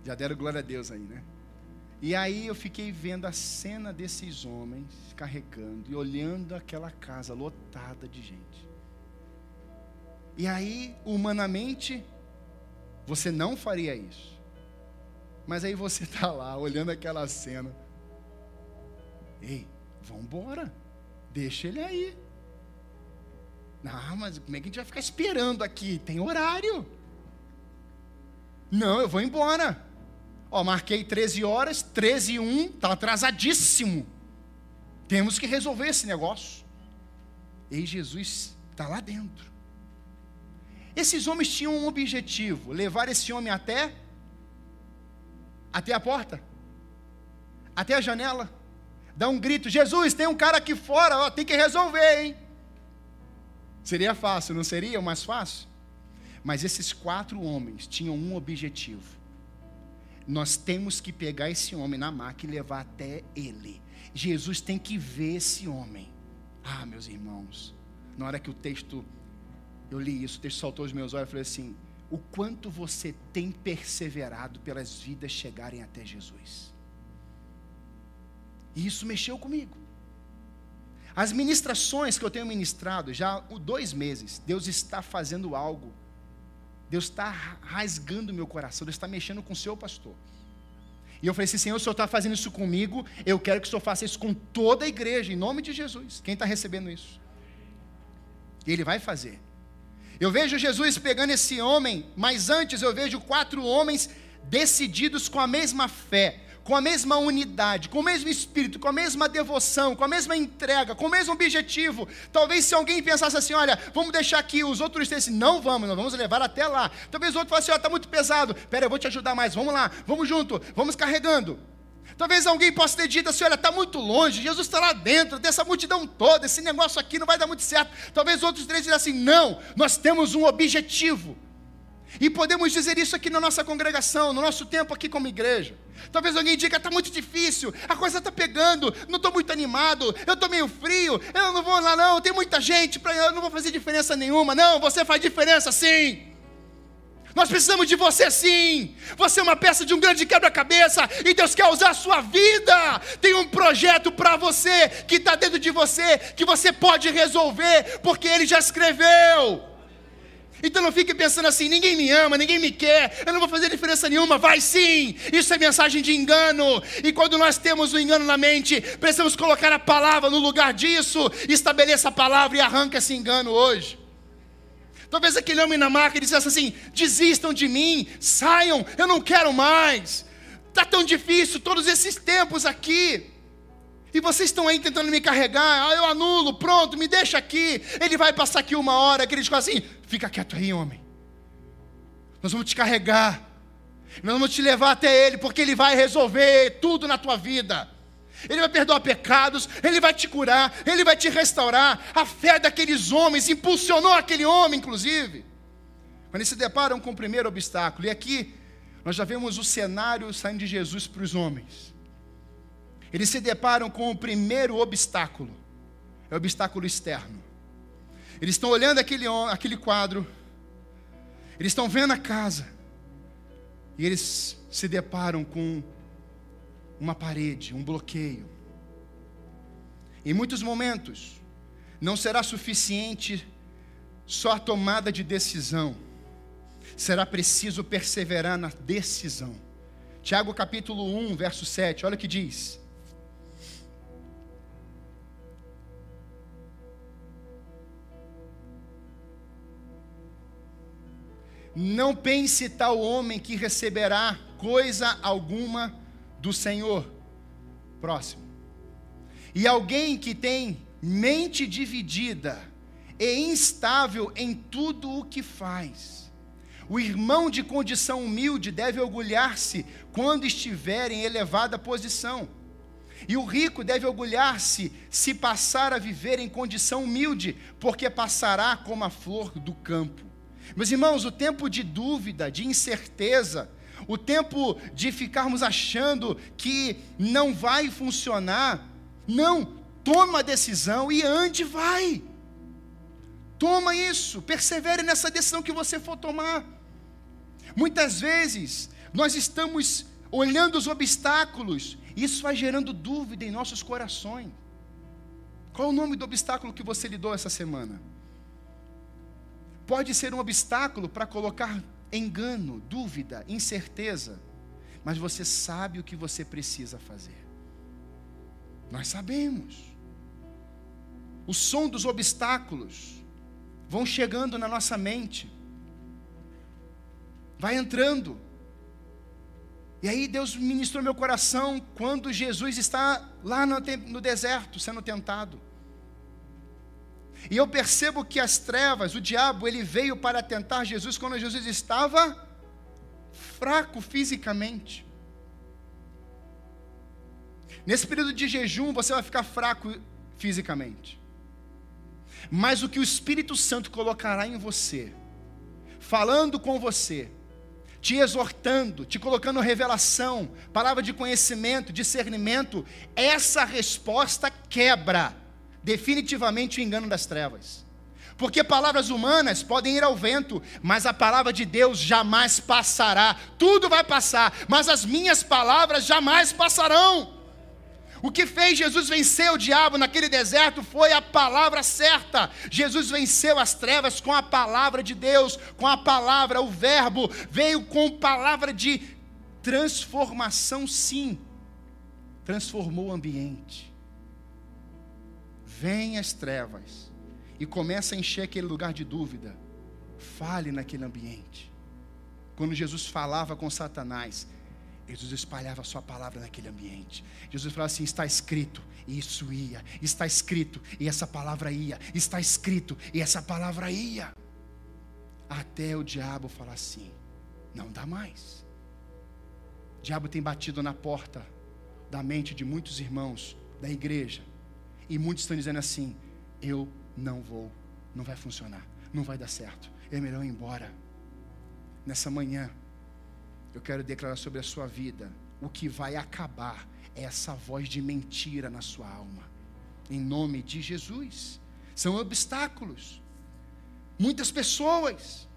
Já deram glória a Deus aí, né? E aí eu fiquei vendo a cena desses homens carregando e olhando aquela casa lotada de gente. E aí, humanamente, você não faria isso. Mas aí você está *laughs* lá olhando aquela cena. Ei, vamos embora. Deixa ele aí. Não, mas como é que a gente vai ficar esperando aqui? Tem horário. Não, eu vou embora. Ó, marquei 13 horas, 13 e 1, está atrasadíssimo. Temos que resolver esse negócio. E Jesus está lá dentro. Esses homens tinham um objetivo: levar esse homem até até a porta, até a janela, dar um grito: Jesus, tem um cara aqui fora, ó, tem que resolver, hein? Seria fácil, não seria o mais fácil? Mas esses quatro homens tinham um objetivo: nós temos que pegar esse homem na maca e levar até ele. Jesus tem que ver esse homem. Ah, meus irmãos, na hora que o texto, eu li isso, o texto saltou os meus olhos, eu falei assim: o quanto você tem perseverado pelas vidas chegarem até Jesus. E isso mexeu comigo. As ministrações que eu tenho ministrado já há dois meses, Deus está fazendo algo Deus está rasgando meu coração, Deus está mexendo com o seu pastor. E eu falei assim: Senhor, o Senhor está fazendo isso comigo, eu quero que o Senhor faça isso com toda a igreja, em nome de Jesus. Quem está recebendo isso? Ele vai fazer. Eu vejo Jesus pegando esse homem, mas antes eu vejo quatro homens decididos com a mesma fé, com a mesma unidade, com o mesmo espírito, com a mesma devoção, com a mesma entrega, com o mesmo objetivo. Talvez se alguém pensasse assim, olha, vamos deixar aqui, os outros dissessem, não vamos, nós vamos levar até lá. Talvez o outro falasse, olha, está muito pesado, pera, eu vou te ajudar mais, vamos lá, vamos junto, vamos carregando. Talvez alguém possa ter dito assim: olha, está muito longe, Jesus está lá dentro, dessa multidão toda, esse negócio aqui não vai dar muito certo. Talvez outros três digam assim: não, nós temos um objetivo. E podemos dizer isso aqui na nossa congregação, no nosso tempo aqui como igreja. Talvez alguém diga: está muito difícil, a coisa está pegando, não estou muito animado, eu estou meio frio, eu não vou lá não, tem muita gente, eu não vou fazer diferença nenhuma. Não, você faz diferença sim. Nós precisamos de você sim. Você é uma peça de um grande quebra-cabeça e Deus quer usar a sua vida. Tem um projeto para você que está dentro de você, que você pode resolver, porque Ele já escreveu. Então não fique pensando assim: ninguém me ama, ninguém me quer, eu não vou fazer diferença nenhuma. Vai sim, isso é mensagem de engano. E quando nós temos o um engano na mente, precisamos colocar a palavra no lugar disso. Estabeleça a palavra e arranca esse engano hoje. Talvez aquele homem na maca dissesse assim: desistam de mim, saiam, eu não quero mais. Está tão difícil todos esses tempos aqui. E vocês estão aí tentando me carregar, ah, eu anulo, pronto, me deixa aqui. Ele vai passar aqui uma hora, aquele diz assim: fica quieto aí, homem. Nós vamos te carregar, nós vamos te levar até Ele, porque Ele vai resolver tudo na tua vida. Ele vai perdoar pecados, Ele vai te curar, Ele vai te restaurar. A fé daqueles homens impulsionou aquele homem, inclusive. Quando eles se deparam com o primeiro obstáculo, e aqui nós já vemos o cenário saindo de Jesus para os homens eles se deparam com o primeiro obstáculo, é o obstáculo externo. Eles estão olhando aquele, aquele quadro, eles estão vendo a casa, e eles se deparam com uma parede, um bloqueio. Em muitos momentos, não será suficiente só a tomada de decisão, será preciso perseverar na decisão. Tiago capítulo 1, verso 7, olha o que diz: Não pense tal homem que receberá coisa alguma do Senhor. Próximo. E alguém que tem mente dividida e instável em tudo o que faz. O irmão de condição humilde deve orgulhar-se quando estiver em elevada posição. E o rico deve orgulhar-se se passar a viver em condição humilde, porque passará como a flor do campo. Meus irmãos, o tempo de dúvida, de incerteza, o tempo de ficarmos achando que não vai funcionar, não, toma a decisão e ande vai. Toma isso, persevere nessa decisão que você for tomar. Muitas vezes nós estamos olhando os obstáculos, e isso vai gerando dúvida em nossos corações. Qual o nome do obstáculo que você lidou essa semana? Pode ser um obstáculo para colocar engano, dúvida, incerteza, mas você sabe o que você precisa fazer. Nós sabemos. O som dos obstáculos vão chegando na nossa mente, vai entrando. E aí Deus ministrou meu coração quando Jesus está lá no, deserto sendo tentado. E eu percebo que as trevas, o diabo, ele veio para tentar Jesus quando Jesus estava fraco fisicamente. Nesse período de jejum, você vai ficar fraco fisicamente. Mas o que o Espírito Santo colocará em você, falando com você, te exortando, te colocando revelação, palavra de conhecimento, discernimento, essa resposta quebra definitivamente o engano das trevas. Porque palavras humanas podem ir ao vento, mas a palavra de Deus jamais passará. Tudo vai passar, mas as minhas palavras jamais passarão. O que fez Jesus vencer o diabo naquele deserto foi a palavra certa. Jesus venceu as trevas com a palavra de Deus, com a palavra, o Verbo, veio com palavra de transformação, sim. Transformou o ambiente vem as trevas e começa a encher aquele lugar de dúvida, fale naquele ambiente. Quando Jesus falava com Satanás, Jesus espalhava a sua palavra naquele ambiente. Jesus falava assim: está escrito, e isso ia, está escrito, e essa palavra ia, está escrito, e essa palavra ia. Até o diabo falar assim: não dá mais. O diabo tem batido na porta da mente de muitos irmãos da igreja. E muitos estão dizendo assim: eu não vou, não vai funcionar, não vai dar certo, é melhor ir embora. Nessa manhã, eu quero declarar sobre a sua vida: o que vai acabar é essa voz de mentira na sua alma, em nome de Jesus. São obstáculos, muitas pessoas.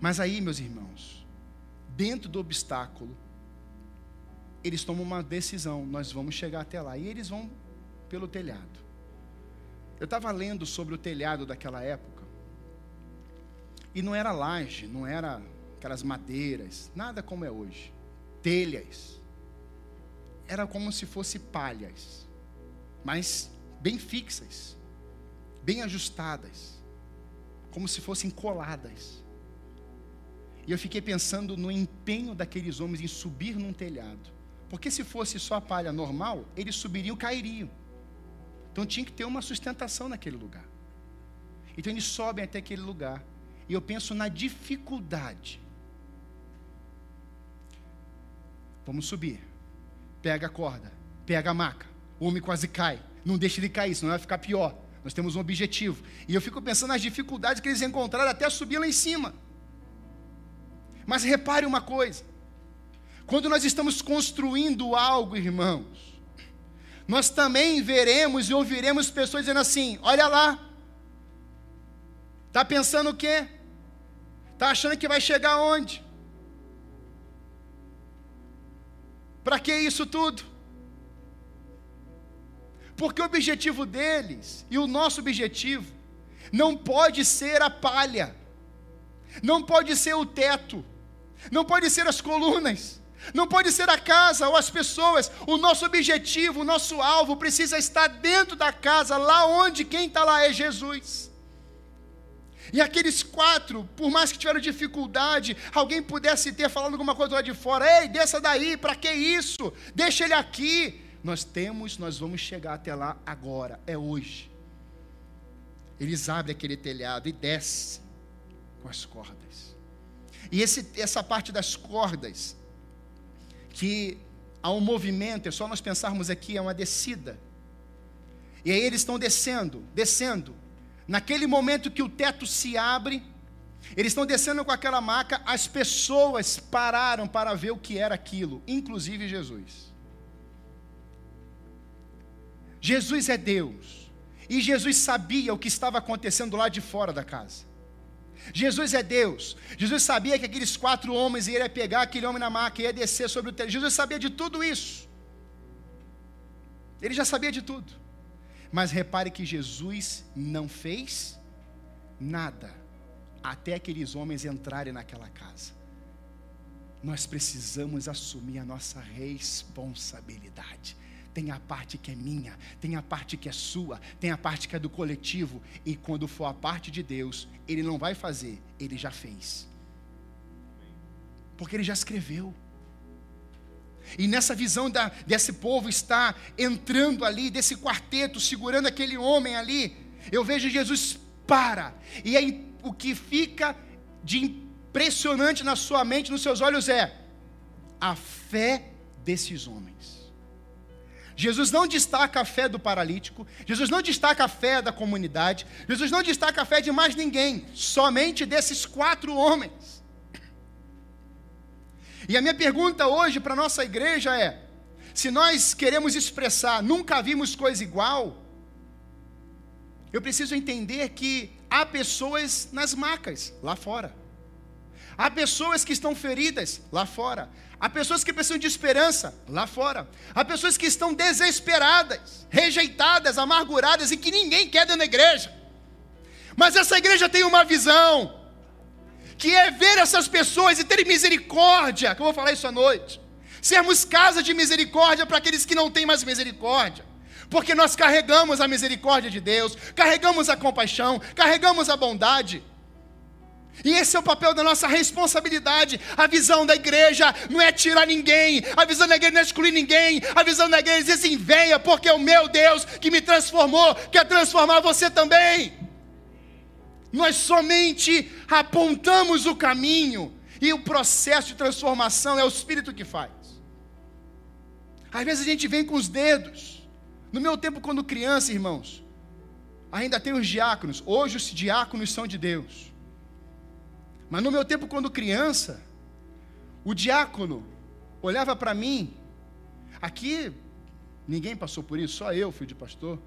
Mas aí, meus irmãos, dentro do obstáculo, eles tomam uma decisão: nós vamos chegar até lá. E eles vão pelo telhado. Eu estava lendo sobre o telhado daquela época. E não era laje, não era aquelas madeiras, nada como é hoje. Telhas. Era como se fosse palhas, mas bem fixas, bem ajustadas, como se fossem coladas. E eu fiquei pensando no empenho daqueles homens em subir num telhado. Porque se fosse só a palha normal, eles subiriam e cairiam. Então tinha que ter uma sustentação naquele lugar. Então eles sobem até aquele lugar. E eu penso na dificuldade. Vamos subir. Pega a corda, pega a maca. O homem quase cai. Não deixa ele cair, senão vai ficar pior. Nós temos um objetivo. E eu fico pensando nas dificuldades que eles encontraram até subir lá em cima. Mas repare uma coisa: quando nós estamos construindo algo, irmãos, nós também veremos e ouviremos pessoas dizendo assim: olha lá, está pensando o quê? Está achando que vai chegar onde? Para que isso tudo? Porque o objetivo deles e o nosso objetivo não pode ser a palha, não pode ser o teto, não pode ser as colunas, não pode ser a casa ou as pessoas. O nosso objetivo, o nosso alvo precisa estar dentro da casa, lá onde quem está lá é Jesus. E aqueles quatro, por mais que tiveram dificuldade, alguém pudesse ter falando alguma coisa lá de fora, ei, desça daí, para que isso? Deixa ele aqui. Nós temos, nós vamos chegar até lá agora, é hoje. Eles abrem aquele telhado e descem com as cordas. E esse, essa parte das cordas que há um movimento, é só nós pensarmos aqui, é uma descida. E aí eles estão descendo, descendo. Naquele momento que o teto se abre, eles estão descendo com aquela maca, as pessoas pararam para ver o que era aquilo, inclusive Jesus. Jesus é Deus, e Jesus sabia o que estava acontecendo lá de fora da casa. Jesus é Deus. Jesus sabia que aqueles quatro homens iam pegar aquele homem na maca e ia descer sobre o telhado. Jesus sabia de tudo isso. Ele já sabia de tudo. Mas repare que Jesus não fez nada até aqueles homens entrarem naquela casa. Nós precisamos assumir a nossa responsabilidade. Tem a parte que é minha, tem a parte que é sua, tem a parte que é do coletivo, e quando for a parte de Deus, Ele não vai fazer, Ele já fez. Porque Ele já escreveu. E nessa visão da, desse povo está entrando ali, desse quarteto, segurando aquele homem ali, eu vejo Jesus para, e aí o que fica de impressionante na sua mente, nos seus olhos, é a fé desses homens. Jesus não destaca a fé do paralítico, Jesus não destaca a fé da comunidade, Jesus não destaca a fé de mais ninguém, somente desses quatro homens. E a minha pergunta hoje para a nossa igreja é: se nós queremos expressar nunca vimos coisa igual, eu preciso entender que há pessoas nas macas lá fora. Há pessoas que estão feridas lá fora. Há pessoas que precisam de esperança lá fora. Há pessoas que estão desesperadas, rejeitadas, amarguradas e que ninguém quer dentro da igreja. Mas essa igreja tem uma visão, que é ver essas pessoas e ter misericórdia, que eu vou falar isso à noite. Sermos casa de misericórdia para aqueles que não têm mais misericórdia. Porque nós carregamos a misericórdia de Deus, carregamos a compaixão, carregamos a bondade. E esse é o papel da nossa responsabilidade. A visão da igreja não é tirar ninguém, a visão da igreja não é excluir ninguém, a visão da igreja é dizer assim: venha, porque é o meu Deus que me transformou, quer transformar você também. Nós somente apontamos o caminho, e o processo de transformação é o Espírito que faz. Às vezes a gente vem com os dedos. No meu tempo, quando criança, irmãos, ainda tem os diáconos. Hoje os diáconos são de Deus. Mas no meu tempo, quando criança, o diácono olhava para mim. Aqui, ninguém passou por isso, só eu, filho de pastor.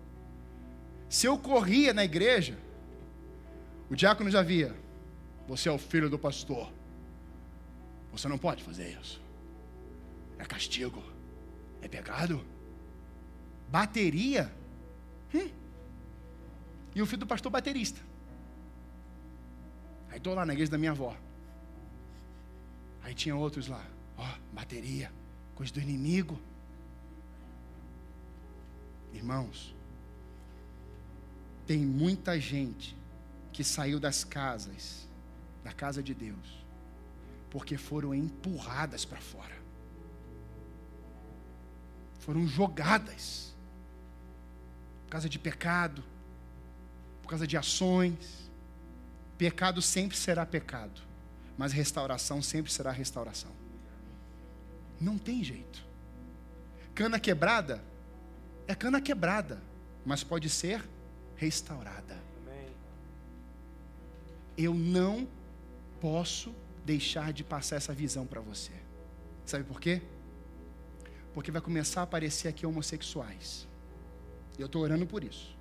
Se eu corria na igreja, o diácono já via: Você é o filho do pastor. Você não pode fazer isso. É castigo. É pecado. Bateria. Hum. E o filho do pastor baterista. Aí estou lá na igreja da minha avó. Aí tinha outros lá. Ó, oh, bateria. Coisa do inimigo. Irmãos, tem muita gente que saiu das casas, da casa de Deus, porque foram empurradas para fora. Foram jogadas por causa de pecado, por causa de ações. Pecado sempre será pecado, mas restauração sempre será restauração. Não tem jeito. Cana quebrada é cana quebrada, mas pode ser restaurada. Eu não posso deixar de passar essa visão para você. Sabe por quê? Porque vai começar a aparecer aqui homossexuais. E eu estou orando por isso.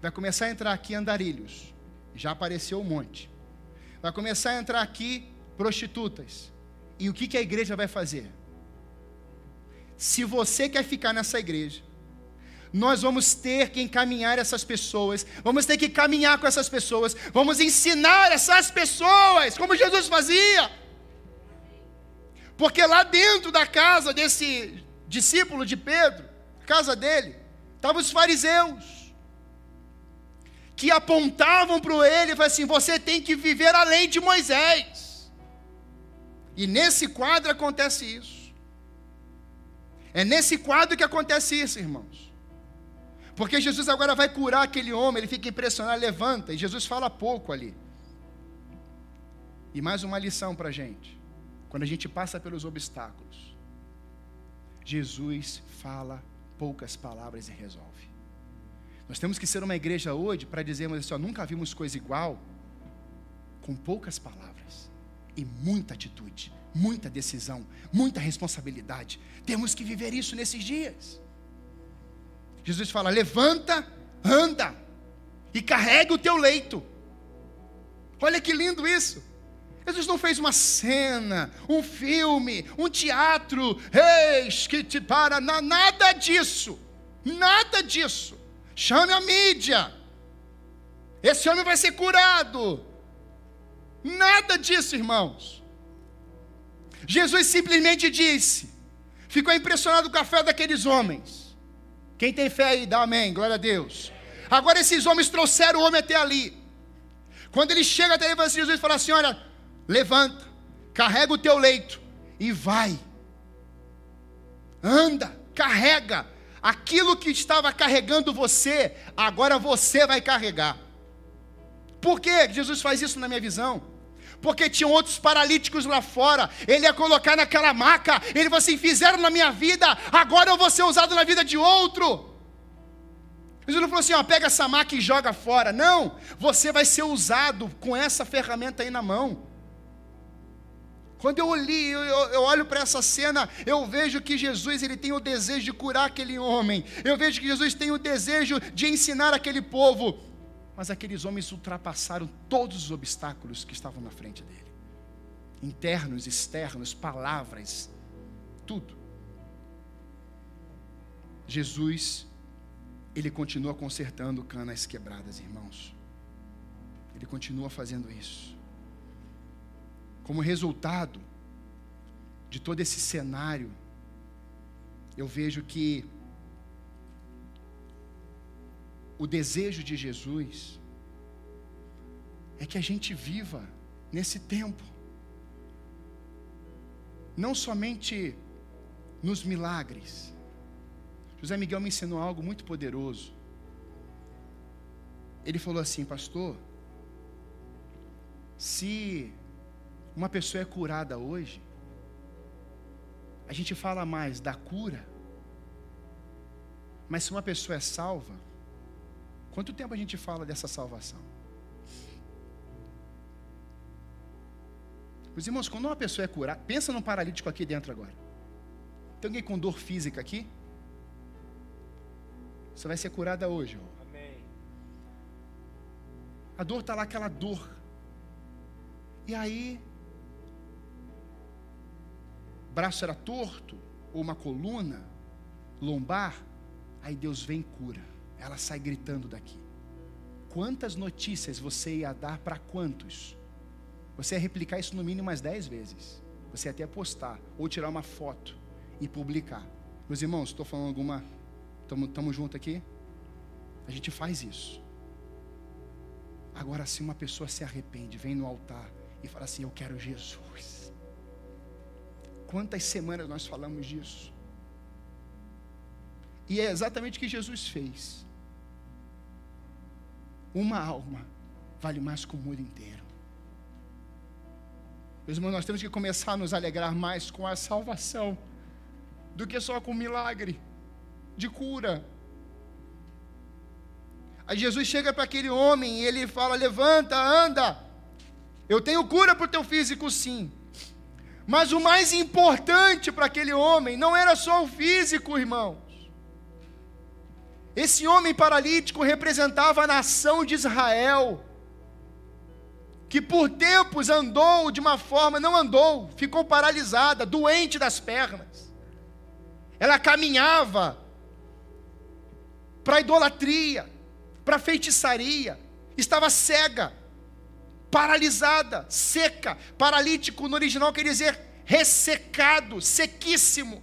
Vai começar a entrar aqui andarilhos. Já apareceu um monte. Vai começar a entrar aqui prostitutas. E o que, que a igreja vai fazer? Se você quer ficar nessa igreja, nós vamos ter que encaminhar essas pessoas, vamos ter que caminhar com essas pessoas, vamos ensinar essas pessoas, como Jesus fazia. Porque lá dentro da casa desse discípulo de Pedro, casa dele, estavam os fariseus, que apontavam para ele e falavam assim: você tem que viver a lei de Moisés. E nesse quadro acontece isso. É nesse quadro que acontece isso, irmãos. Porque Jesus agora vai curar aquele homem, ele fica impressionado, levanta, e Jesus fala pouco ali. E mais uma lição para a gente. Quando a gente passa pelos obstáculos, Jesus fala poucas palavras e resolve. Nós temos que ser uma igreja hoje para dizermos assim: ó, nunca vimos coisa igual, com poucas palavras e muita atitude, muita decisão, muita responsabilidade. Temos que viver isso nesses dias. Jesus fala: levanta, anda e carrega o teu leito. Olha que lindo isso. Jesus não fez uma cena, um filme, um teatro, eis que te para, nada disso, nada disso. Chame a mídia, esse homem vai ser curado. Nada disso, irmãos. Jesus simplesmente disse, ficou impressionado com a fé daqueles homens. Quem tem fé aí, dá amém, glória a Deus. Agora esses homens trouxeram o homem até ali. Quando ele chega até ele, Jesus fala assim: Olha, levanta, carrega o teu leito e vai. Anda, carrega. Aquilo que estava carregando você, agora você vai carregar. Por que Jesus faz isso na minha visão? porque tinham outros paralíticos lá fora. Ele ia colocar naquela maca. Ele falou assim: fizeram na minha vida, agora eu vou ser usado na vida de outro. Jesus não falou assim: ó, pega essa maca e joga fora. Não, você vai ser usado com essa ferramenta aí na mão. Quando eu olhei, eu, eu olho para essa cena, eu vejo que Jesus ele tem o desejo de curar aquele homem. Eu vejo que Jesus tem o desejo de ensinar aquele povo. Mas aqueles homens ultrapassaram todos os obstáculos que estavam na frente dele internos, externos, palavras, tudo. Jesus, ele continua consertando canas quebradas, irmãos. Ele continua fazendo isso. Como resultado de todo esse cenário, eu vejo que o desejo de Jesus é que a gente viva nesse tempo, não somente nos milagres. José Miguel me ensinou algo muito poderoso. Ele falou assim, pastor, se uma pessoa é curada hoje, a gente fala mais da cura Mas se uma pessoa é salva, quanto tempo a gente fala dessa salvação? Os irmãos, quando uma pessoa é curada, pensa num paralítico aqui dentro agora. Tem alguém com dor física aqui? Você vai ser curada hoje. Ó. Amém. A dor está lá, aquela dor. E aí, braço era torto, ou uma coluna, lombar, aí Deus vem e cura. Ela sai gritando daqui. Quantas notícias você ia dar para quantos? Você ia replicar isso no mínimo umas dez vezes. Você ia até postar, ou tirar uma foto e publicar. Meus irmãos, estou falando alguma. Estamos juntos aqui? A gente faz isso. Agora, se uma pessoa se arrepende, vem no altar e fala assim: Eu quero Jesus. Quantas semanas nós falamos disso? E é exatamente o que Jesus fez. Uma alma vale mais que o mundo inteiro. Meus irmãos, nós temos que começar a nos alegrar mais com a salvação do que só com o milagre de cura. Aí Jesus chega para aquele homem e ele fala: Levanta, anda. Eu tenho cura para o teu físico, sim. Mas o mais importante para aquele homem não era só o físico, irmãos. Esse homem paralítico representava a nação de Israel, que por tempos andou de uma forma, não andou, ficou paralisada, doente das pernas. Ela caminhava para idolatria, para feitiçaria, estava cega, paralisada, seca. Paralítico no original quer dizer ressecado, sequíssimo.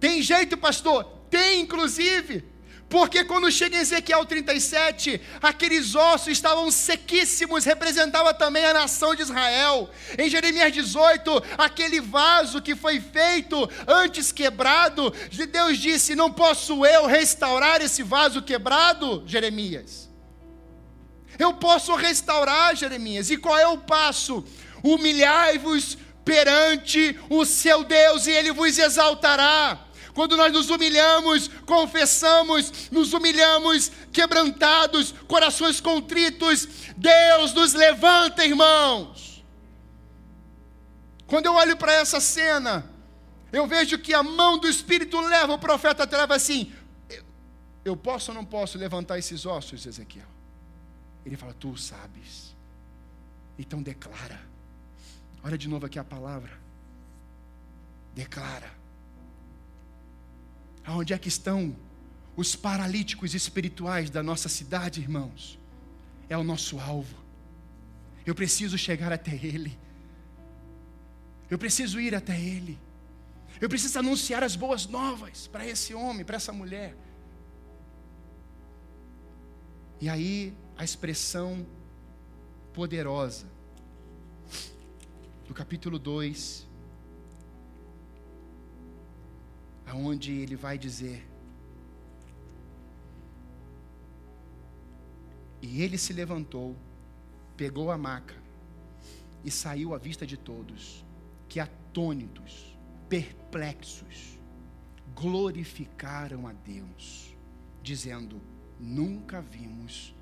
Tem jeito, pastor? Tem, inclusive. Porque quando chega em Ezequiel 37, aqueles ossos estavam sequíssimos, representava também a nação de Israel. Em Jeremias 18, aquele vaso que foi feito antes quebrado, Deus disse: Não posso eu restaurar esse vaso quebrado, Jeremias? Eu posso restaurar, Jeremias. E qual é o passo? Humilhai-vos perante o seu Deus e ele vos exaltará. Quando nós nos humilhamos, confessamos, nos humilhamos, quebrantados, corações contritos, Deus nos levanta, irmãos. Quando eu olho para essa cena, eu vejo que a mão do Espírito leva o profeta até assim: eu posso ou não posso levantar esses ossos, Ezequiel? Ele fala: Tu sabes. Então declara. Olha de novo aqui a palavra. Declara. Aonde é que estão os paralíticos espirituais da nossa cidade, irmãos? É o nosso alvo. Eu preciso chegar até Ele. Eu preciso ir até Ele. Eu preciso anunciar as boas novas para esse homem, para essa mulher. E aí, a expressão poderosa do capítulo 2, aonde ele vai dizer: E ele se levantou, pegou a maca e saiu à vista de todos, que atônitos, perplexos, glorificaram a Deus, dizendo: Nunca vimos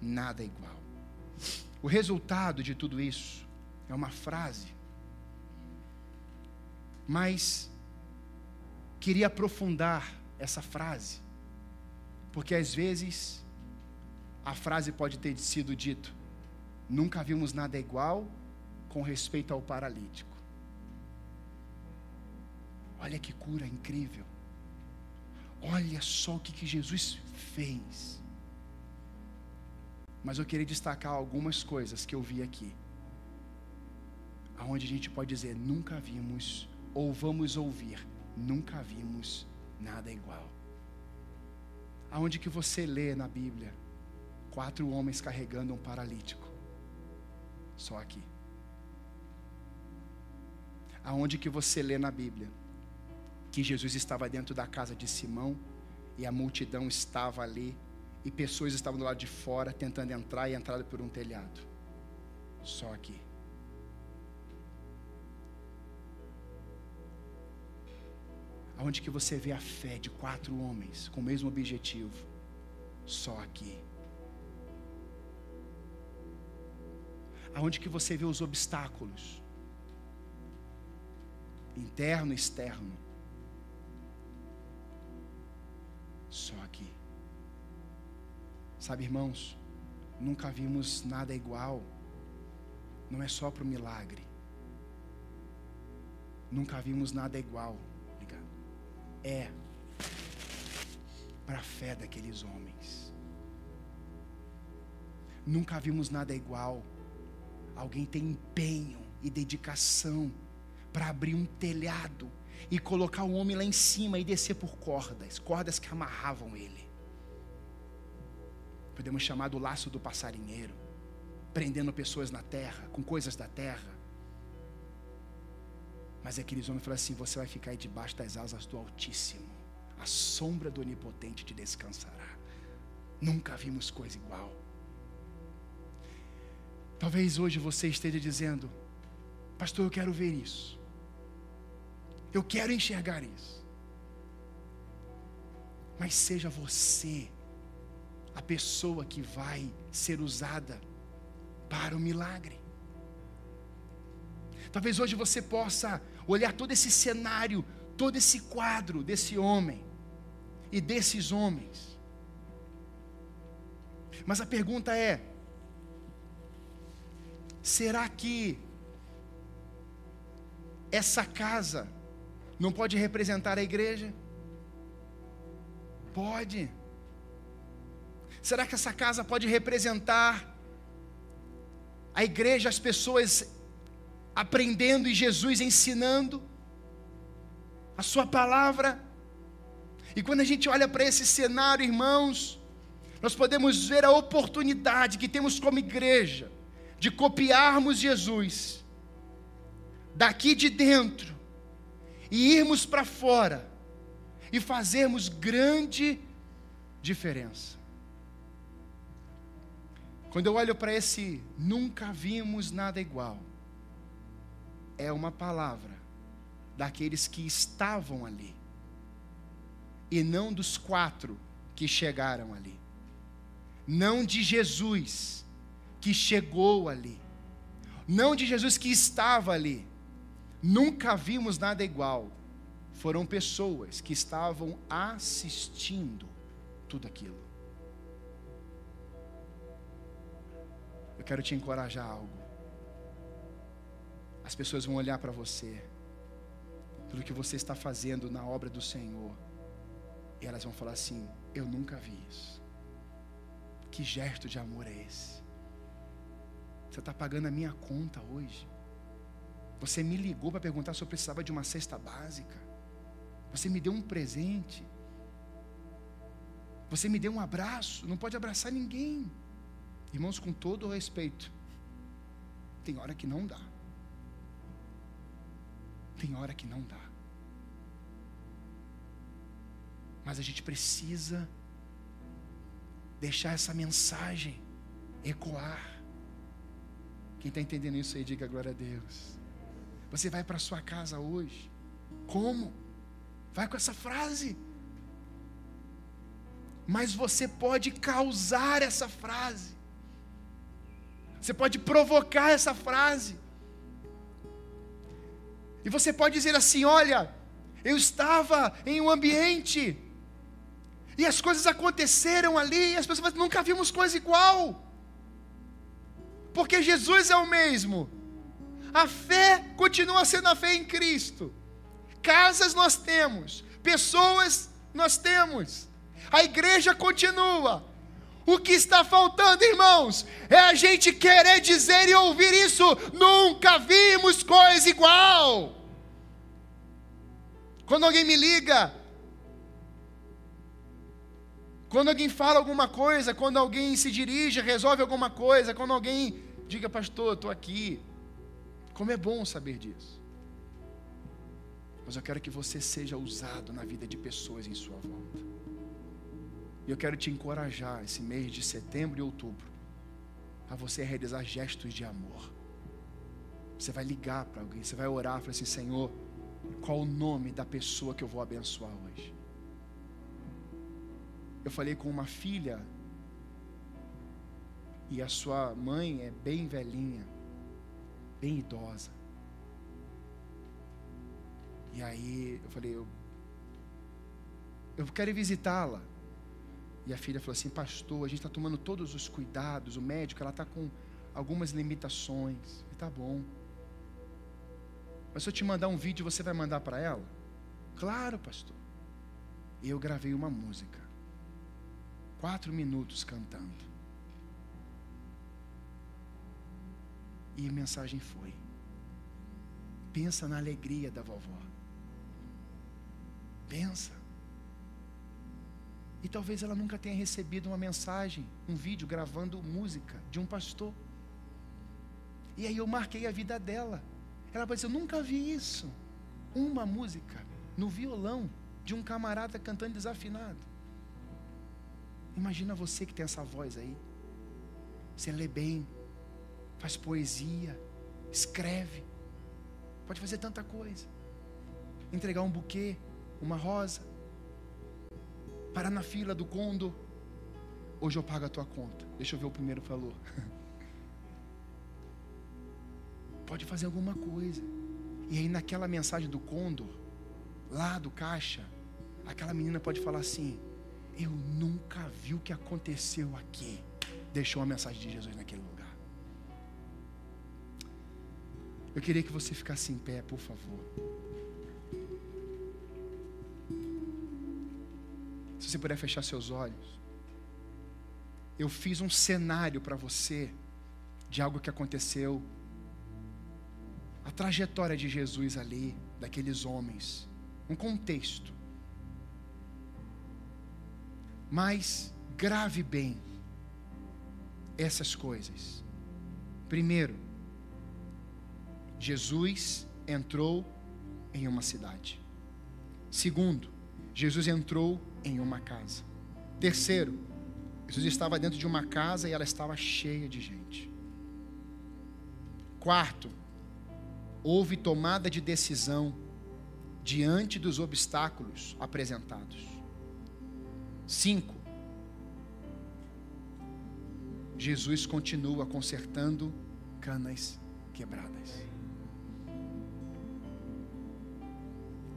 nada igual. O resultado de tudo isso é uma frase, mas queria aprofundar essa frase, porque às vezes a frase pode ter sido dito: nunca vimos nada igual com respeito ao paralítico. Olha que cura incrível. Olha só o que, que Jesus fez. Mas eu queria destacar algumas coisas que eu vi aqui. Aonde a gente pode dizer, nunca vimos ou vamos ouvir nunca vimos nada igual. Aonde que você lê na Bíblia quatro homens carregando um paralítico? Só aqui. Aonde que você lê na Bíblia que Jesus estava dentro da casa de Simão e a multidão estava ali e pessoas estavam do lado de fora tentando entrar e entraram por um telhado? Só aqui. Aonde que você vê a fé de quatro homens com o mesmo objetivo? Só aqui. Aonde que você vê os obstáculos? Interno e externo. Só aqui. Sabe, irmãos, nunca vimos nada igual. Não é só para o milagre. Nunca vimos nada igual é para a fé daqueles homens. Nunca vimos nada igual. Alguém tem empenho e dedicação para abrir um telhado e colocar o homem lá em cima e descer por cordas, cordas que amarravam ele. Podemos chamar do laço do passarinheiro, prendendo pessoas na terra, com coisas da terra. Mas aqueles homens falaram assim: Você vai ficar aí debaixo das asas do Altíssimo, a sombra do Onipotente te descansará. Nunca vimos coisa igual. Talvez hoje você esteja dizendo: Pastor, eu quero ver isso. Eu quero enxergar isso. Mas seja você a pessoa que vai ser usada para o milagre. Talvez hoje você possa olhar todo esse cenário, todo esse quadro desse homem e desses homens. Mas a pergunta é: será que essa casa não pode representar a igreja? Pode. Será que essa casa pode representar a igreja, as pessoas aprendendo e Jesus ensinando a Sua palavra. E quando a gente olha para esse cenário, irmãos, nós podemos ver a oportunidade que temos como igreja de copiarmos Jesus daqui de dentro e irmos para fora e fazermos grande diferença. Quando eu olho para esse nunca vimos nada igual, é uma palavra daqueles que estavam ali, e não dos quatro que chegaram ali, não de Jesus que chegou ali, não de Jesus que estava ali. Nunca vimos nada igual. Foram pessoas que estavam assistindo tudo aquilo. Eu quero te encorajar a algo as pessoas vão olhar para você, pelo que você está fazendo na obra do Senhor, e elas vão falar assim: Eu nunca vi isso. Que gesto de amor é esse? Você está pagando a minha conta hoje. Você me ligou para perguntar se eu precisava de uma cesta básica. Você me deu um presente. Você me deu um abraço. Não pode abraçar ninguém. Irmãos, com todo o respeito, tem hora que não dá. Tem hora que não dá. Mas a gente precisa deixar essa mensagem ecoar. Quem está entendendo isso aí, diga glória a Deus. Você vai para sua casa hoje. Como? Vai com essa frase. Mas você pode causar essa frase. Você pode provocar essa frase. E você pode dizer assim: olha, eu estava em um ambiente, e as coisas aconteceram ali, e as pessoas nunca vimos coisa igual, porque Jesus é o mesmo, a fé continua sendo a fé em Cristo, casas nós temos, pessoas nós temos, a igreja continua, o que está faltando, irmãos, é a gente querer dizer e ouvir isso. Nunca vimos coisa igual. Quando alguém me liga, quando alguém fala alguma coisa, quando alguém se dirige, resolve alguma coisa, quando alguém diga, pastor, estou aqui. Como é bom saber disso. Mas eu quero que você seja usado na vida de pessoas em sua volta. E eu quero te encorajar esse mês de setembro e outubro a você realizar gestos de amor. Você vai ligar para alguém, você vai orar, falar assim: Senhor, qual o nome da pessoa que eu vou abençoar hoje. Eu falei com uma filha e a sua mãe é bem velhinha, bem idosa. E aí eu falei, eu, eu quero visitá-la. E a filha falou assim, pastor, a gente está tomando todos os cuidados, o médico, ela está com algumas limitações. E tá bom. Mas se eu te mandar um vídeo, você vai mandar para ela? Claro, pastor. E eu gravei uma música. Quatro minutos cantando. E a mensagem foi: pensa na alegria da vovó. Pensa. E talvez ela nunca tenha recebido uma mensagem, um vídeo gravando música de um pastor. E aí eu marquei a vida dela. Ela dizer: Eu nunca vi isso. Uma música no violão de um camarada cantando desafinado. Imagina você que tem essa voz aí. Você lê bem, faz poesia, escreve, pode fazer tanta coisa. Entregar um buquê, uma rosa, parar na fila do condo. Hoje eu pago a tua conta. Deixa eu ver o primeiro falou. *laughs* pode fazer alguma coisa. E aí naquela mensagem do Condor, lá do caixa, aquela menina pode falar assim: Eu nunca vi o que aconteceu aqui. Deixou a mensagem de Jesus naquele lugar. Eu queria que você ficasse em pé, por favor. Se você puder fechar seus olhos. Eu fiz um cenário para você de algo que aconteceu a trajetória de Jesus ali, daqueles homens, um contexto. Mas grave bem essas coisas. Primeiro, Jesus entrou em uma cidade. Segundo, Jesus entrou em uma casa. Terceiro, Jesus estava dentro de uma casa e ela estava cheia de gente. Quarto, houve tomada de decisão diante dos obstáculos apresentados. Cinco, Jesus continua consertando canas quebradas.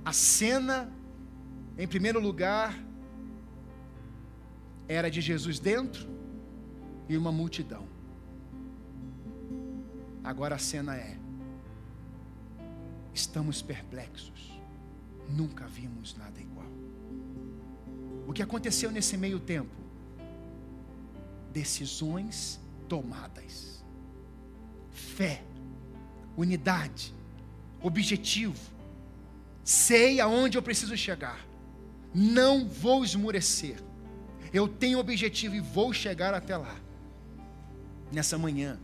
A cena, em primeiro lugar, era de Jesus dentro e uma multidão. Agora a cena é estamos perplexos. Nunca vimos nada igual. O que aconteceu nesse meio tempo? Decisões tomadas, fé, unidade, objetivo. Sei aonde eu preciso chegar. Não vou esmurecer. Eu tenho objetivo e vou chegar até lá. Nessa manhã,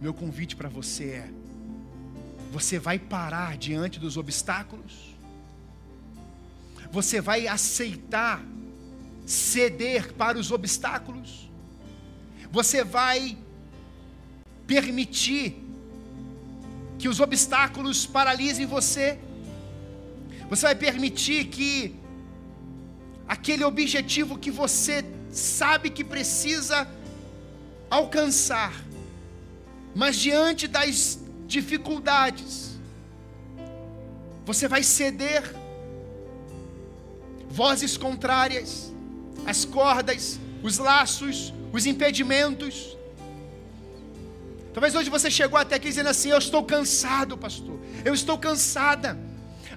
meu convite para você é: você vai parar diante dos obstáculos? Você vai aceitar ceder para os obstáculos? Você vai permitir que os obstáculos paralisem você? Você vai permitir que aquele objetivo que você sabe que precisa alcançar, mas diante das dificuldades, você vai ceder, vozes contrárias, as cordas, os laços, os impedimentos. Talvez hoje você chegou até aqui dizendo assim: Eu estou cansado, pastor, eu estou cansada,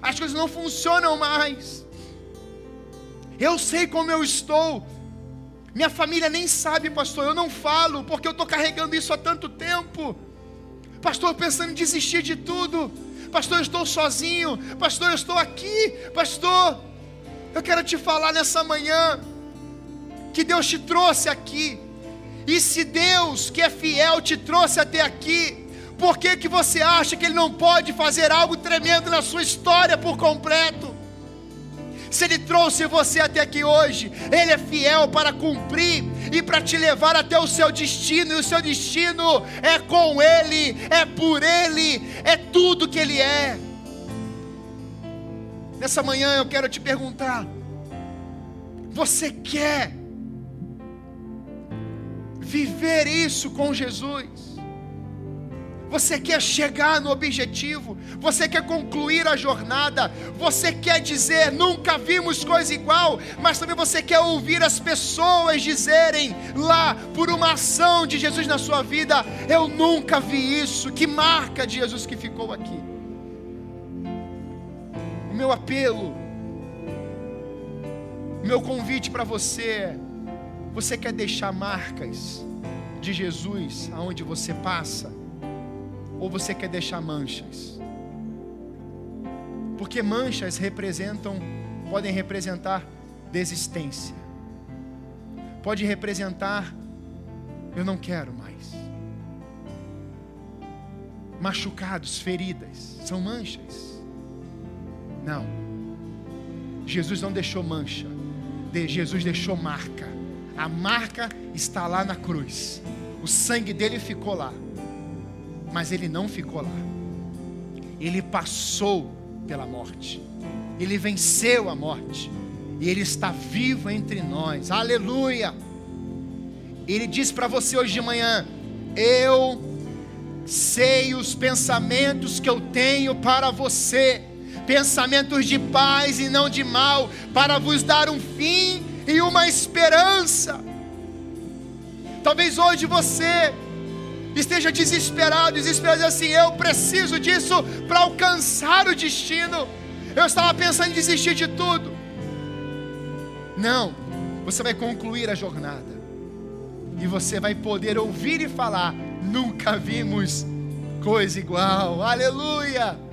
as coisas não funcionam mais, eu sei como eu estou, minha família nem sabe, pastor, eu não falo, porque eu estou carregando isso há tanto tempo. Pastor, pensando em desistir de tudo. Pastor, eu estou sozinho. Pastor, eu estou aqui. Pastor, eu quero te falar nessa manhã que Deus te trouxe aqui. E se Deus, que é fiel, te trouxe até aqui, por que, que você acha que Ele não pode fazer algo tremendo na sua história por completo? Se Ele trouxe você até aqui hoje, Ele é fiel para cumprir e para te levar até o seu destino, e o seu destino é com Ele, é por Ele, é tudo que Ele é. Nessa manhã eu quero te perguntar: você quer viver isso com Jesus? Você quer chegar no objetivo, você quer concluir a jornada, você quer dizer, nunca vimos coisa igual, mas também você quer ouvir as pessoas dizerem lá, por uma ação de Jesus na sua vida, eu nunca vi isso, que marca de Jesus que ficou aqui. O meu apelo, o meu convite para você é: você quer deixar marcas de Jesus aonde você passa? Ou você quer deixar manchas? Porque manchas representam, podem representar desistência. Pode representar eu não quero mais. Machucados, feridas, são manchas. Não. Jesus não deixou mancha. Jesus deixou marca. A marca está lá na cruz. O sangue dele ficou lá mas ele não ficou lá. Ele passou pela morte. Ele venceu a morte. E ele está vivo entre nós. Aleluia! Ele diz para você hoje de manhã: Eu sei os pensamentos que eu tenho para você, pensamentos de paz e não de mal, para vos dar um fim e uma esperança. Talvez hoje você esteja desesperado, desesperado assim, eu preciso disso para alcançar o destino. Eu estava pensando em desistir de tudo. Não, você vai concluir a jornada. E você vai poder ouvir e falar: nunca vimos coisa igual. Aleluia!